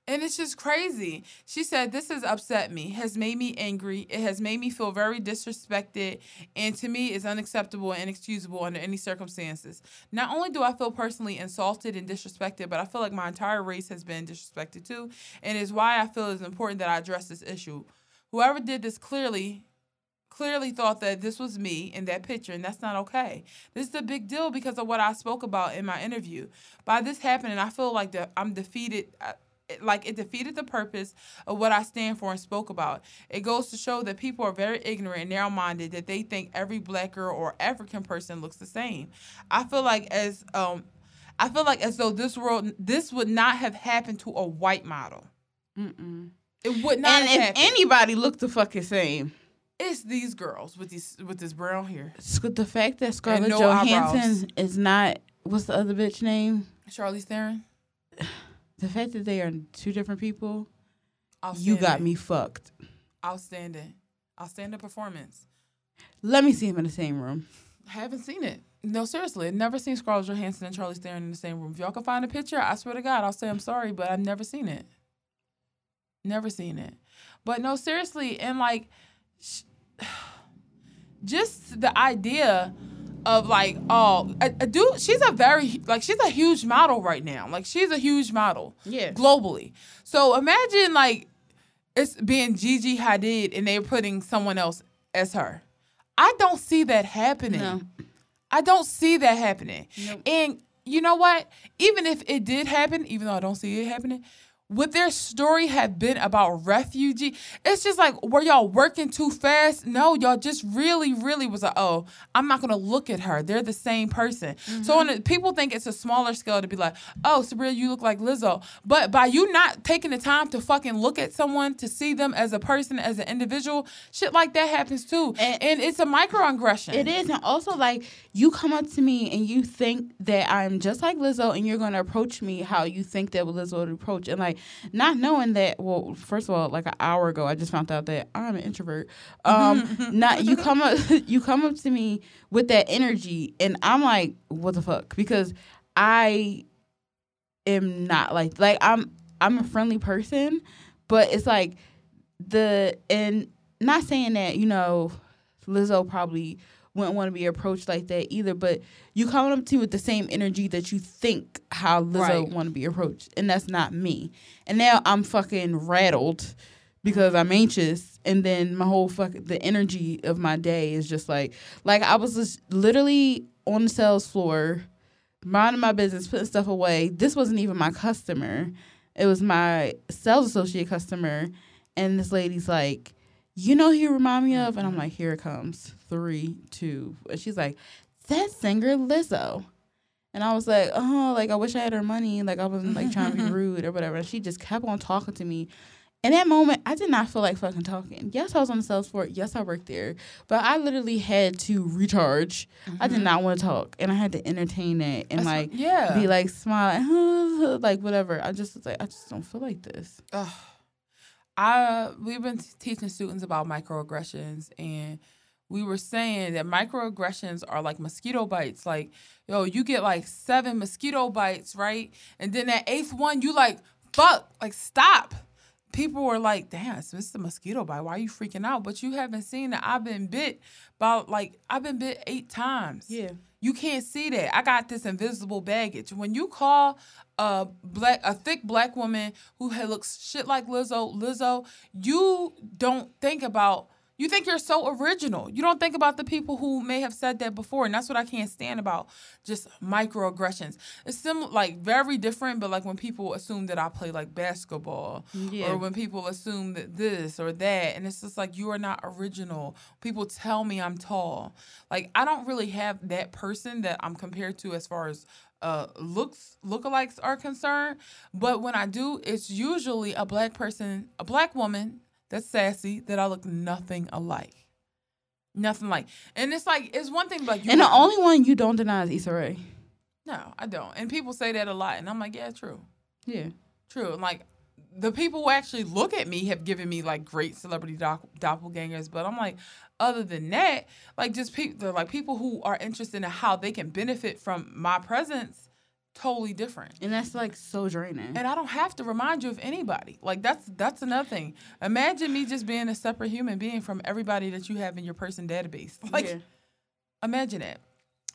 And it's just crazy. She said, This has upset me, has made me angry. It has made me feel very disrespected, and to me is unacceptable and inexcusable under any circumstances. Not only do I feel personally insulted and disrespected, but I feel like my entire race has been disrespected too, and is why I feel it's important that I address this issue. Whoever did this clearly clearly thought that this was me in that picture, and that's not okay. This is a big deal because of what I spoke about in my interview. By this happening, I feel like the, I'm defeated. uh, it- Like it defeated the purpose of what I stand for and spoke about. It goes to show that people are very ignorant and narrow minded that they think every black girl or African person looks the same. I feel like as um, I feel like as though this world this would not have happened to a white model. Mm-mm. It would not And if happened. anybody looked the fucking same, it's these girls with these with this brown hair. The fact that Scarlett no Johansson eyebrows. is not what's the other bitch name? Charlize Theron. The fact that they are two different people, you got me fucked. Outstanding. Outstanding performance. Let me see him in the same room. I haven't seen it. No, seriously. I've never seen Scarlett Johansson and Charlize Theron in the same room. If y'all can find a picture, I swear to God, I'll say I'm sorry, but I've never seen it. Never seen it. But no, seriously, and like, sh- just the idea of like, oh, a, Adut, she's a very, like, she's a huge model right now. Like, she's a huge model Yeah. globally. So imagine like it's being Gigi Hadid and they're putting someone else as her. I don't see that happening. No. I don't see that happening. Nope. And you know what? Even if it did happen, even though I don't see it happening, would their story have been about refugee? It's just like, were y'all working too fast? No, y'all just really, really was like, oh, I'm not gonna look at her. They're the same person. So mm-hmm. on a, people think it's a smaller scale to be like, oh, Sabria, you look like Lizzo. But by you not taking the time to fucking look at someone to see them as a person, as an individual, shit like that happens too. And- And, it's a microaggression. It is, and also like you come up to me and you think that I'm just like Lizzo, and you're gonna approach me how you think that Lizzo would approach, and like not knowing that. Well, first of all, like an hour ago, I just found out that I'm an introvert. Um, not you come up, you come up to me with that energy, and I'm like, what the fuck? Because I am not like like I'm I'm a friendly person, but it's like the and not saying that you know Lizzo probably wouldn't want to be approached like that either. But you coming up to with the same energy that you think how Lizzo Right. want to be approached, and that's not me. And now I'm fucking rattled because I'm anxious, and then my whole fuck the energy of my day is just like like I was just literally on the sales floor, minding my business, putting stuff away. This wasn't even my customer; it was my sales associate customer, and this lady's like you know who you remind me of? And I'm mm-hmm. like, here it comes. Three, two. And she's like, that singer Lizzo. And I was like, oh, like I wish I had her money. Like I wasn't like trying to be rude or whatever. And she just kept on talking to me. In that moment, I did not feel like fucking talking. Yes, I was on the sales floor. Yes, I worked there. But I literally had to recharge. I did mm-hmm. not want to talk. And I had to entertain that and That's like yeah. be like smiling, like whatever. I just was like, I just don't feel like this. Ugh. I we've been teaching students about microaggressions and we were saying that microaggressions are like mosquito bites. Like, yo, you get like seven mosquito bites, right? And then that eighth one, you like, fuck, like stop. People were like, damn, it's a mosquito bite. Why are you freaking out? But you haven't seen that I've been bit by like I've been bit eight times. Yeah. You can't see that. I got this invisible baggage. When you call a black a thick black woman who looks shit like Lizzo, Lizzo, you don't think about you think you're so original. You don't think about the people who may have said that before, and that's what I can't stand about just microaggressions. It's similar, like very different, but like when people assume that I play like basketball, Yeah. or when people assume that this or that, and it's just like you are not original. People tell me I'm tall. Like I don't really have that person that I'm compared to as far as uh looks lookalikes are concerned. But when I do, it's usually a black person, a black woman that's sassy that I look nothing alike. Nothing like. And it's like it's one thing but you And the only one you don't deny is Issa Rae. No, I don't. And people say that a lot and I'm like, yeah, true. Yeah. True. And like the people who actually look at me have given me like great celebrity doc- doppelgangers, but I'm like, other than that, like just people, like people who are interested in how they can benefit from my presence, totally different. And that's like so draining. And I don't have to remind you of anybody. Like that's that's another thing. Imagine me just being a separate human being from everybody that you have in your person database. Like yeah. imagine it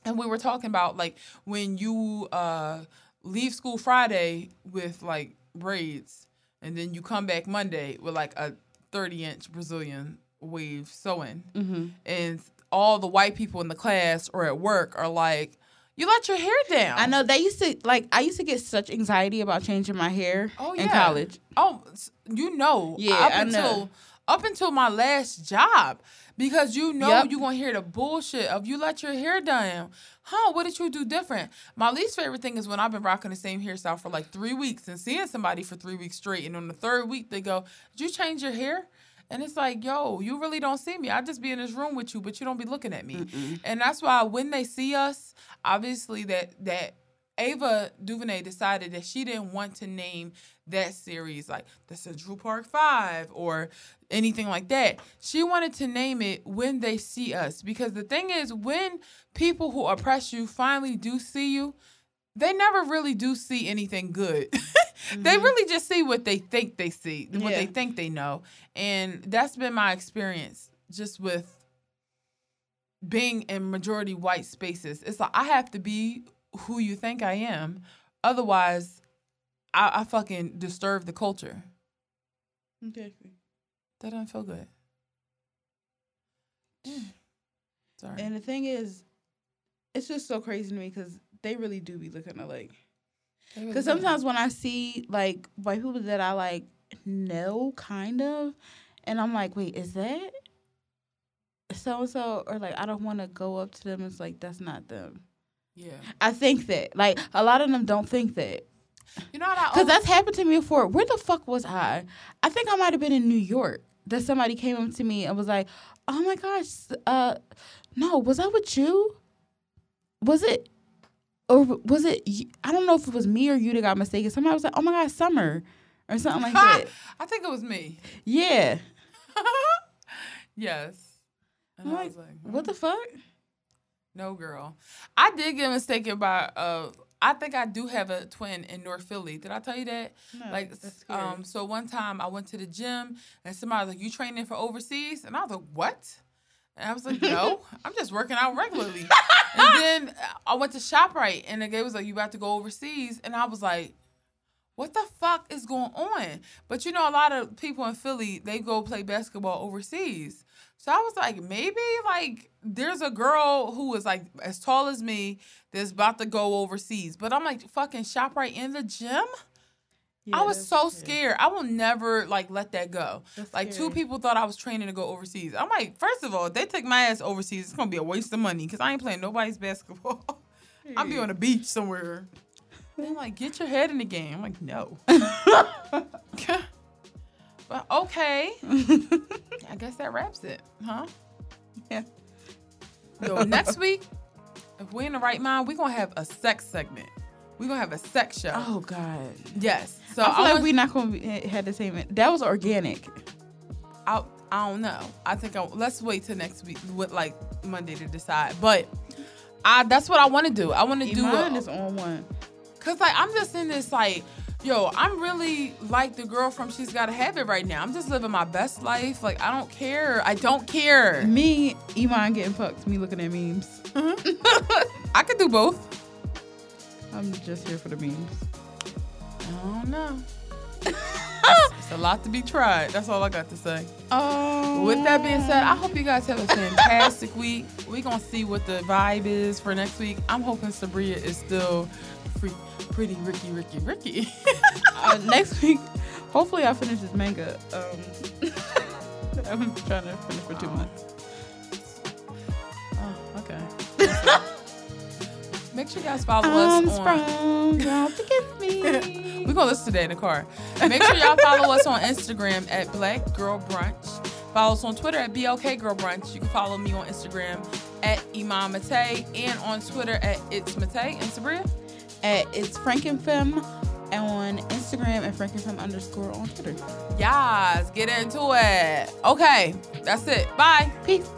and we were talking about like when you uh leave school friday with like braids and then you come back monday with like a 30 inch brazilian wave sewing Mm-hmm. and all the white people in the class or at work are like you let your hair down I know they used to like. I used to get such anxiety about changing my hair Oh, in college. Oh, s- you know, Yeah, up I until know. up until my last job, because you know Yep. you gonna hear the bullshit of you let your hair down. Huh? What did you do different? My least favorite thing is when I've been rocking the same hairstyle for like three weeks and seeing somebody for three weeks straight, and on the third week they go, "Did you change your hair?" And it's like, yo, you really don't see me. I just be in this room with you, but you don't be looking at me. And that's why when they see us, obviously that that Ava DuVernay decided that she didn't want to name that series like the Central Park Five or anything like that. She wanted to name it When They See Us because the thing is, when people who oppress you finally do see you, they never really do see anything good. they mm-hmm. really just see what they think they see, what they think they know. And that's been my experience just with being in majority white spaces. It's like I have to be who you think I am. Otherwise, I, I fucking disturb the culture. Exactly. That doesn't feel good. Mm. Sorry. And the thing is, it's just so crazy to me because they really do be looking alike. Because sometimes when I see like white people that I like know, kind of, and I'm like, wait, is that so and so? Or like, I don't want to go up to them. It's like that's not them. yeah. I think that like a lot of them don't think that You know what I because always- that's happened to me before. Where the fuck was I? I think I might have been in New York. That somebody came up to me and was like, "Oh my gosh, uh, no, was I with you? Was it, or was it? I don't know if it was me or you that got mistaken. Somebody was like, "Oh my god, Summer," or something like that. I think it was me. Yeah. yes. And I'm I was like, what the fuck? No, girl. I did get mistaken by. Uh, I think I do have a twin in North Philly. Did I tell you that? No, like, um, so one time I went to the gym and somebody was like, "You training for overseas?" And I was like, "What?" And I was like, "No, I'm just working out regularly." and then uh, I went to Shoprite and the guy was like, "You about to go overseas?" And I was like. What the fuck is going on? But you know, a lot of people in Philly, they go play basketball overseas. So I was like, maybe like there's a girl who is like as tall as me that's about to go overseas. But I'm like fucking ShopRite in the gym. Yeah, I was so scared. I will never like let that go. That's Like two people thought I was training to go overseas. I'm like, first of all, if they take my ass overseas, it's gonna be a waste of money because I ain't playing nobody's basketball. I'll be on a beach somewhere. They're like, get your head in the game. I'm like, no. but okay. I guess that wraps it, huh? Yeah. Yo, next week, if we're in the right mind, we're gonna have a sex segment. We're gonna have a sex show. Oh God. Yes. So I feel like we're not gonna be, had the same. That was organic. I, I don't know. I think I, let's wait till next week with like Monday to decide. But I that's what I want to do. I want to do a, is on one. cause like I'm just in this like, yo, I'm really like the girl from She's Gotta Have It right now. I'm just living my best life. Like I don't care. I don't care. Me, Iman getting fucked. Me looking at memes. Mm-hmm. I could do both. I'm just here for the memes. I don't know. it's a lot to be tried. That's all I got to say. Oh. With that being said, I hope you guys have a fantastic week. We're gonna see what the vibe is for next week. I'm hoping Sabria is still free, pretty Ricky, Ricky, Ricky. uh, next week, hopefully, I finish this manga. Um, I'm trying to finish for two months. oh, okay. Make sure you guys follow I'm us on. y'all forgive me. We're gonna listen today in the car. Make sure y'all follow us on Instagram at Black Girl Brunch. Follow us on Twitter at BLK Girl Brunch. You can follow me on Instagram at Imam Mate and on Twitter at It's Mate and Sabria. At it's Frankenfem on Instagram and Frankenfem underscore on Twitter. Yes, get into it. Okay, that's it. Bye. Peace.